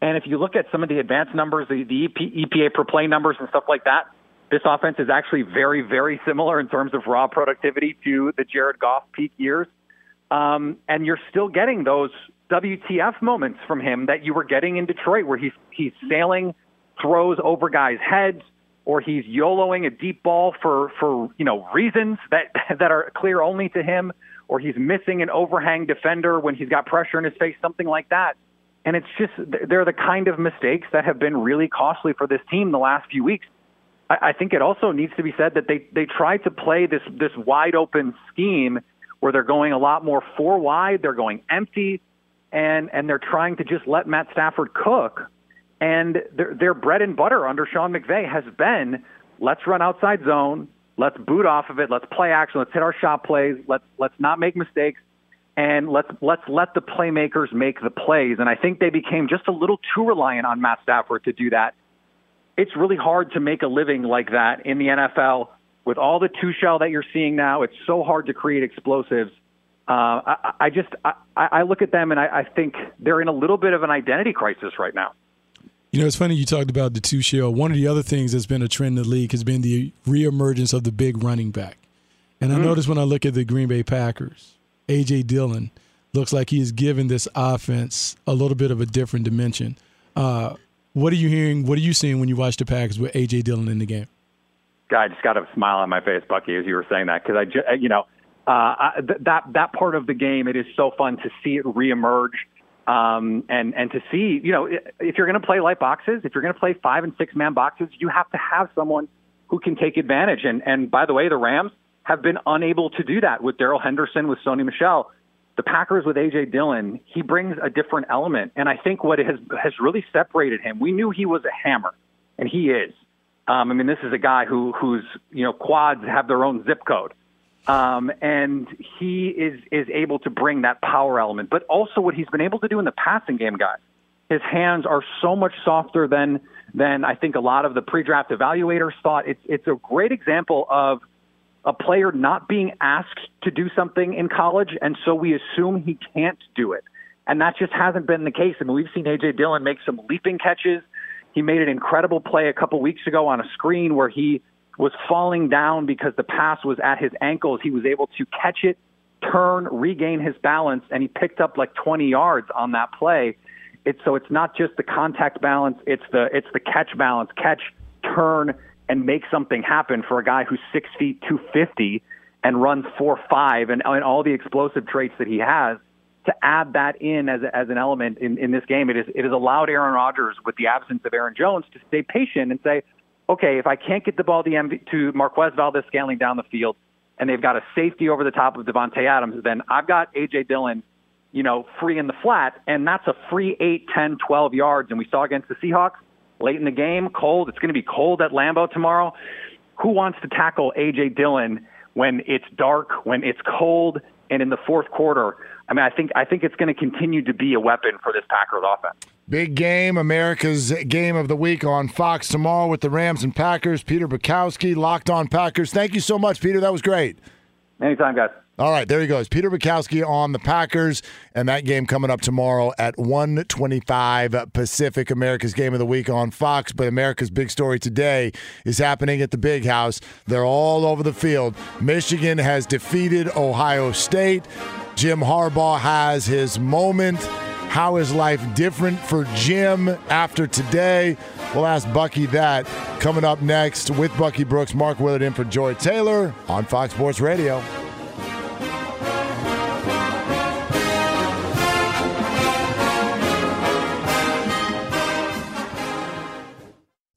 And if you look at some of the advanced numbers, the, the EP, EPA per play numbers and stuff like that, this offense is actually very, very similar in terms of raw productivity to the Jared Goff peak years. Um, and you're still getting those WTF moments from him that you were getting in Detroit, where he's he's sailing throws over guys' heads, or he's YOLOing a deep ball for for you know reasons that [laughs] that are clear only to him, or he's missing an overhang defender when he's got pressure in his face, something like that. And it's just they're the kind of mistakes that have been really costly for this team the last few weeks. I, I think it also needs to be said that they they tried to play this this wide open scheme where they're going a lot more four wide, they're going empty, and and they're trying to just let Matt Stafford cook. And their, their bread and butter under Sean McVay has been let's run outside zone, let's boot off of it, let's play action, let's hit our shot plays, let's let's not make mistakes, and let's let's let the playmakers make the plays. And I think they became just a little too reliant on Matt Stafford to do that. It's really hard to make a living like that in the NFL with all the two shell that you're seeing now. It's so hard to create explosives. Uh, I, I just I, I look at them and I, I think they're in a little bit of an identity crisis right now. You know, it's funny you talked about the two shell. One of the other things that's been a trend in the league has been the reemergence of the big running back. And I mm. notice when I look at the Green Bay Packers, A.J. Dillon looks like he has given this offense a little bit of a different dimension. Uh, what are you hearing? What are you seeing when you watch the Packers with A.J. Dillon in the game? I just got a smile on my face, Bucky, as you were saying that because I, just, you know, uh, th- that that part of the game, it is so fun to see it reemerge, um, and and to see, you know, if you're going to play light boxes, if you're going to play five and six man boxes, you have to have someone who can take advantage. And and by the way, the Rams have been unable to do that with Darrell Henderson, with Sony Michel. The Packers with AJ Dillon, he brings a different element, and I think what has has really separated him. We knew he was a hammer, and he is. Um, I mean, this is a guy who whose you know quads have their own zip code, um, and he is is able to bring that power element. But also, what he's been able to do in the passing game, guys, his hands are so much softer than than I think a lot of the pre-draft evaluators thought. It's it's a great example of a player not being asked to do something in college, and so we assume he can't do it. And that just hasn't been the case. I mean, we've seen AJ Dillon make some leaping catches he made an incredible play a couple weeks ago on a screen where he was falling down because the pass was at his ankles. He was able to catch it, turn, regain his balance, and he picked up like 20 yards on that play. It's so it's not just the contact balance; it's the it's the catch balance, catch, turn, and make something happen for a guy who's six feet two fifty and runs four five, and, and all the explosive traits that he has to add that in as, as an element in, in this game. It, is, it has allowed Aaron Rodgers, with the absence of Aaron Jones, to stay patient and say, okay, if I can't get the ball to, MV, to Marquez Valdes-Scantling down the field, and they've got a safety over the top of Davante Adams, then I've got A.J. Dillon, you know, free in the flat, and that's a free 8, 10, 12 yards. And we saw against the Seahawks late in the game, cold. It's going to be cold at Lambeau tomorrow. Who wants to tackle A.J. Dillon when it's dark, when it's cold, and in the fourth quarter? I mean, I think I think it's going to continue to be a weapon for this Packers offense. Big game, America's game of the week on Fox tomorrow with the Rams and Packers. Peter Bukowski, Locked On Packers. Thank you so much, Peter. That was great. Anytime, guys. All right, there he goes. Peter Bukowski on the Packers, and that game coming up tomorrow at 125 Pacific, America's Game of the Week on Fox. But America's big story today is happening at the Big House. They're all over the field. Michigan has defeated Ohio State. Jim Harbaugh has his moment. How is life different for Jim after today? We'll ask Bucky that coming up next with Bucky Brooks, Mark Willard in for Joy Taylor on Fox Sports Radio.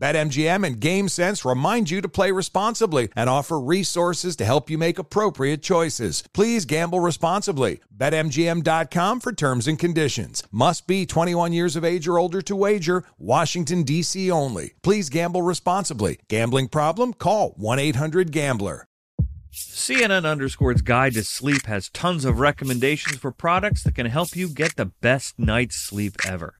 BetMGM and GameSense remind you to play responsibly and offer resources to help you make appropriate choices. Please gamble responsibly. BetMGM.com for terms and conditions. Must be 21 years of age or older to wager. Washington, D.C. only. Please gamble responsibly. Gambling problem? Call 1 800 Gambler. CNN Underscore's Guide to Sleep has tons of recommendations for products that can help you get the best night's sleep ever.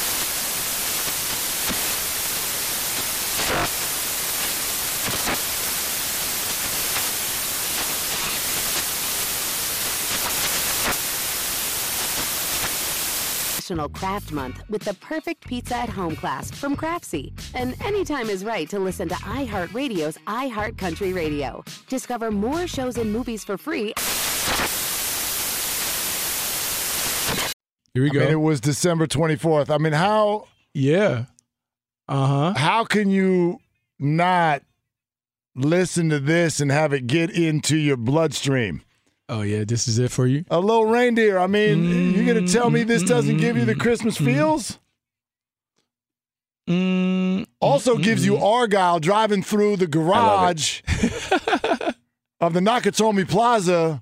National Craft Month with the perfect pizza at home class from Craftsy. And anytime is right to listen to iHeartRadio's iHeartCountry Radio. Discover more shows and movies for free. Here we I go. mean, it was December 24th. I mean, how yeah. Uh huh. how can you not listen to this and have it get into your bloodstream? Oh yeah, this is it for you. A little reindeer. I mean, mm-hmm. you're gonna tell me this doesn't give you the mm-hmm. Christmas mm-hmm. feels? Also gives you Argyle driving through the garage [laughs] of the Nakatomi Plaza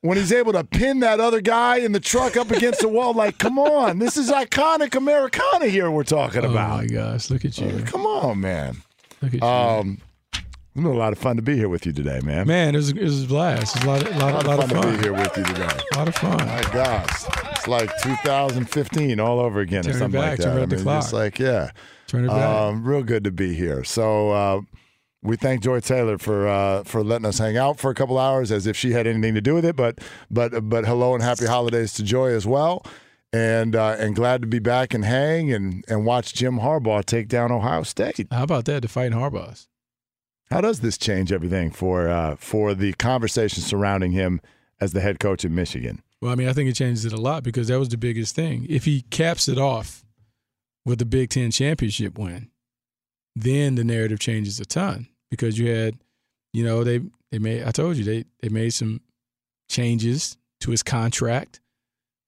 when he's able to pin that other guy in the truck up against the wall. Like, come on, this is iconic Americana here we're talking about. Oh my gosh, look at you. Come on, man. Look at you. Um, it's been a lot of fun to be here with you today, man. Man, it was, it was a blast. It's a lot, of, lot, a lot, lot of fun, to be here with you today. A lot of fun. My gosh, it's like 2015 all over again, Turn or it something back, like turn that. I mean, it's like yeah, Turn it back. um, real good to be here. So uh, we thank Joy Taylor for uh, for letting us hang out for a couple hours, as if she had anything to do with it. But but but hello and happy holidays to Joy as well. And uh, and glad to be back and hang and, and watch Jim Harbaugh take down Ohio State. How about that? The fighting Harbaughs. How does this change everything for uh, for the conversation surrounding him as the head coach at Michigan? Well, I mean, I think it changes it a lot because that was the biggest thing. If he caps it off with the Big Ten championship win, then the narrative changes a ton because you had, you know, they they made. I told you they they made some changes to his contract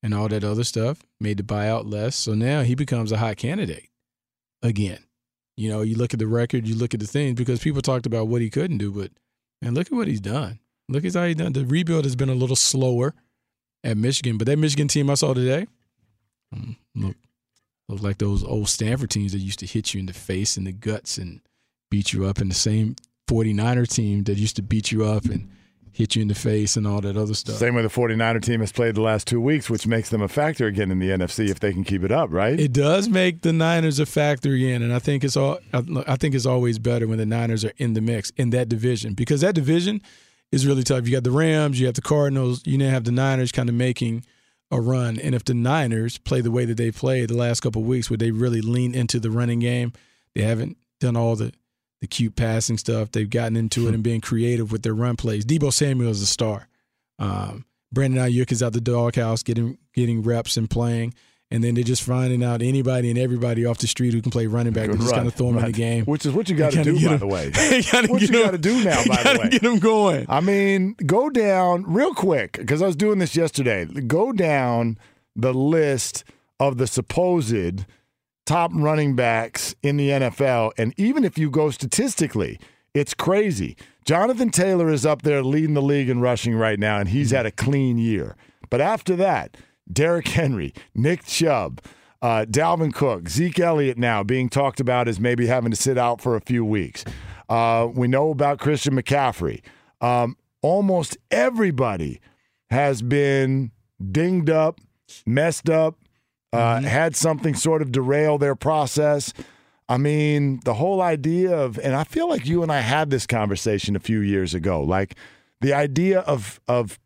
and all that other stuff, made the buyout less. So now he becomes a hot candidate again. You know, you look at the record, you look at the things because people talked about what he couldn't do, but and look at what he's done. Look at how he's done. The rebuild has been a little slower at Michigan, but that Michigan team I saw today, mm, look, look like those old Stanford teams that used to hit you in the face and the guts and beat you up, and the same 49er team that used to beat you up and hit you in the face and all that other stuff. Same way the 49er team has played the last two weeks, which makes them a factor again in the NFC if they can keep it up, right? It does make the Niners a factor again, and I think it's all. I think it's always better when the Niners are in the mix in that division because that division is really tough. You got the Rams, you have the Cardinals, you now have the Niners kind of making a run, and if the Niners play the way that they played the last couple of weeks, where they really lean into the running game, they haven't done all the the cute passing stuff. They've gotten into it and being creative with their run plays. Deebo Samuel is a star. Um, Brandon Aiyuk is out the doghouse getting getting reps and playing. And then they're just finding out anybody and everybody off the street who can play running back. They just Right, kind of throw them in the game. Which is what you got to do, by 'em- the way. [laughs] what you got to do now, by the way. get them going. I mean, go down real quick because I was doing this yesterday. Go down the list of the supposed top running backs in the NFL. And even if you go statistically, it's crazy. Jonathan Taylor is up there leading the league in rushing right now, and he's had a clean year. But after that, Derrick Henry, Nick Chubb, uh, Dalvin Cook, Zeke Elliott now being talked about as maybe having to sit out for a few weeks. Uh, we know about Christian McCaffrey. Um, almost everybody has been dinged up, messed up, uh, had something sort of derail their process. I mean, the whole idea of, and I feel like you and I had this conversation a few years ago, like the idea of of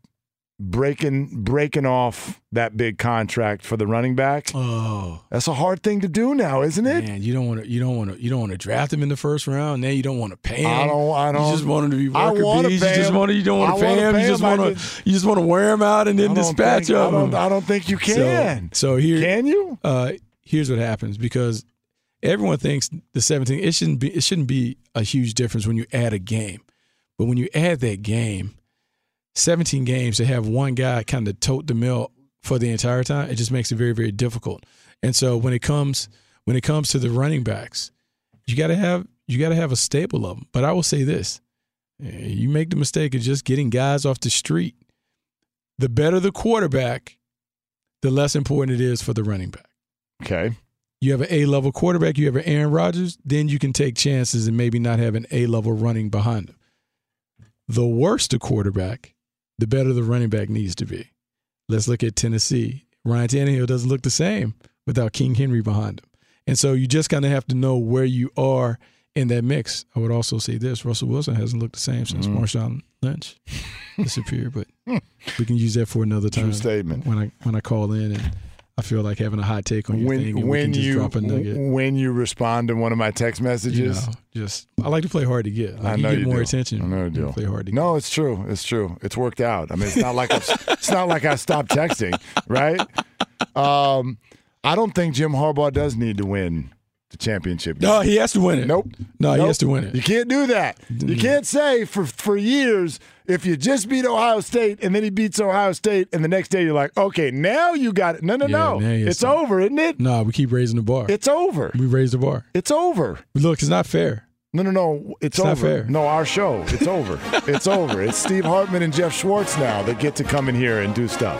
breaking breaking off that big contract for the running back. Oh, that's a hard thing to do now, isn't it? Man, you don't want to. You don't want to. You don't want to draft him in the first round. Now you don't want to pay him. I don't. I don't. You just want him to be worker bees. You just want to. You don't want to pay him. You just want to. You just want to wear him out and then dispatch think- I don't- him. I don't think you So- can. So, here, Can you? Uh, here's what happens because everyone thinks the 17. It shouldn't be. It shouldn't be a huge difference when you add a game, but when you add that game, 17 games to have one guy kind of tote the mill for the entire time, it just makes it very, very difficult. And so when it comes when it comes to the running backs, you got to have you got to have a staple of them. But I will say this: eh, you make the mistake of just getting guys off the street. The better the quarterback, the less important it is for the running back. Okay. You have an A level quarterback, you have an Aaron Rodgers, then you can take chances and maybe not have an A level running behind him. The worse the quarterback, the better the running back needs to be. Let's look at Tennessee. Ryan Tannehill doesn't look the same without King Henry behind him. And so you just kind of have to know where you are in that mix. I would also say this Russell Wilson hasn't looked the same since Mm. Marshawn Lynch [laughs] disappeared, but we can use that for another True time. statement. When I when I call in and I feel like having a hot take on your thing and When we can just you drop a nugget. when you respond to one of my text You messages, know, just I like to play hard to get. Like, I you get you more do. attention. I know you do. Play hard to get. No, it's true. It's true. It's worked out. I mean, it's not like I've, it's not like I stopped texting, right? Um, I don't think Jim Harbaugh does need to win the championship. game. No, he has to win it. Nope. No, he has to win it. You can't do that. You mm. can't say for for years if you just beat Ohio State and then he beats Ohio State and the next day you're like, okay, now you got it. No, no, Yeah, no. now he has It's to- over, isn't it? No, we keep raising the bar. It's over. we raise the bar. It's over. Look, it's not fair. No, no, no. It's, It's not over. fair. No, our show. It's over. [laughs] it's over. It's Steve Hartman and Jeff Schwartz now that get to come in here and do stuff.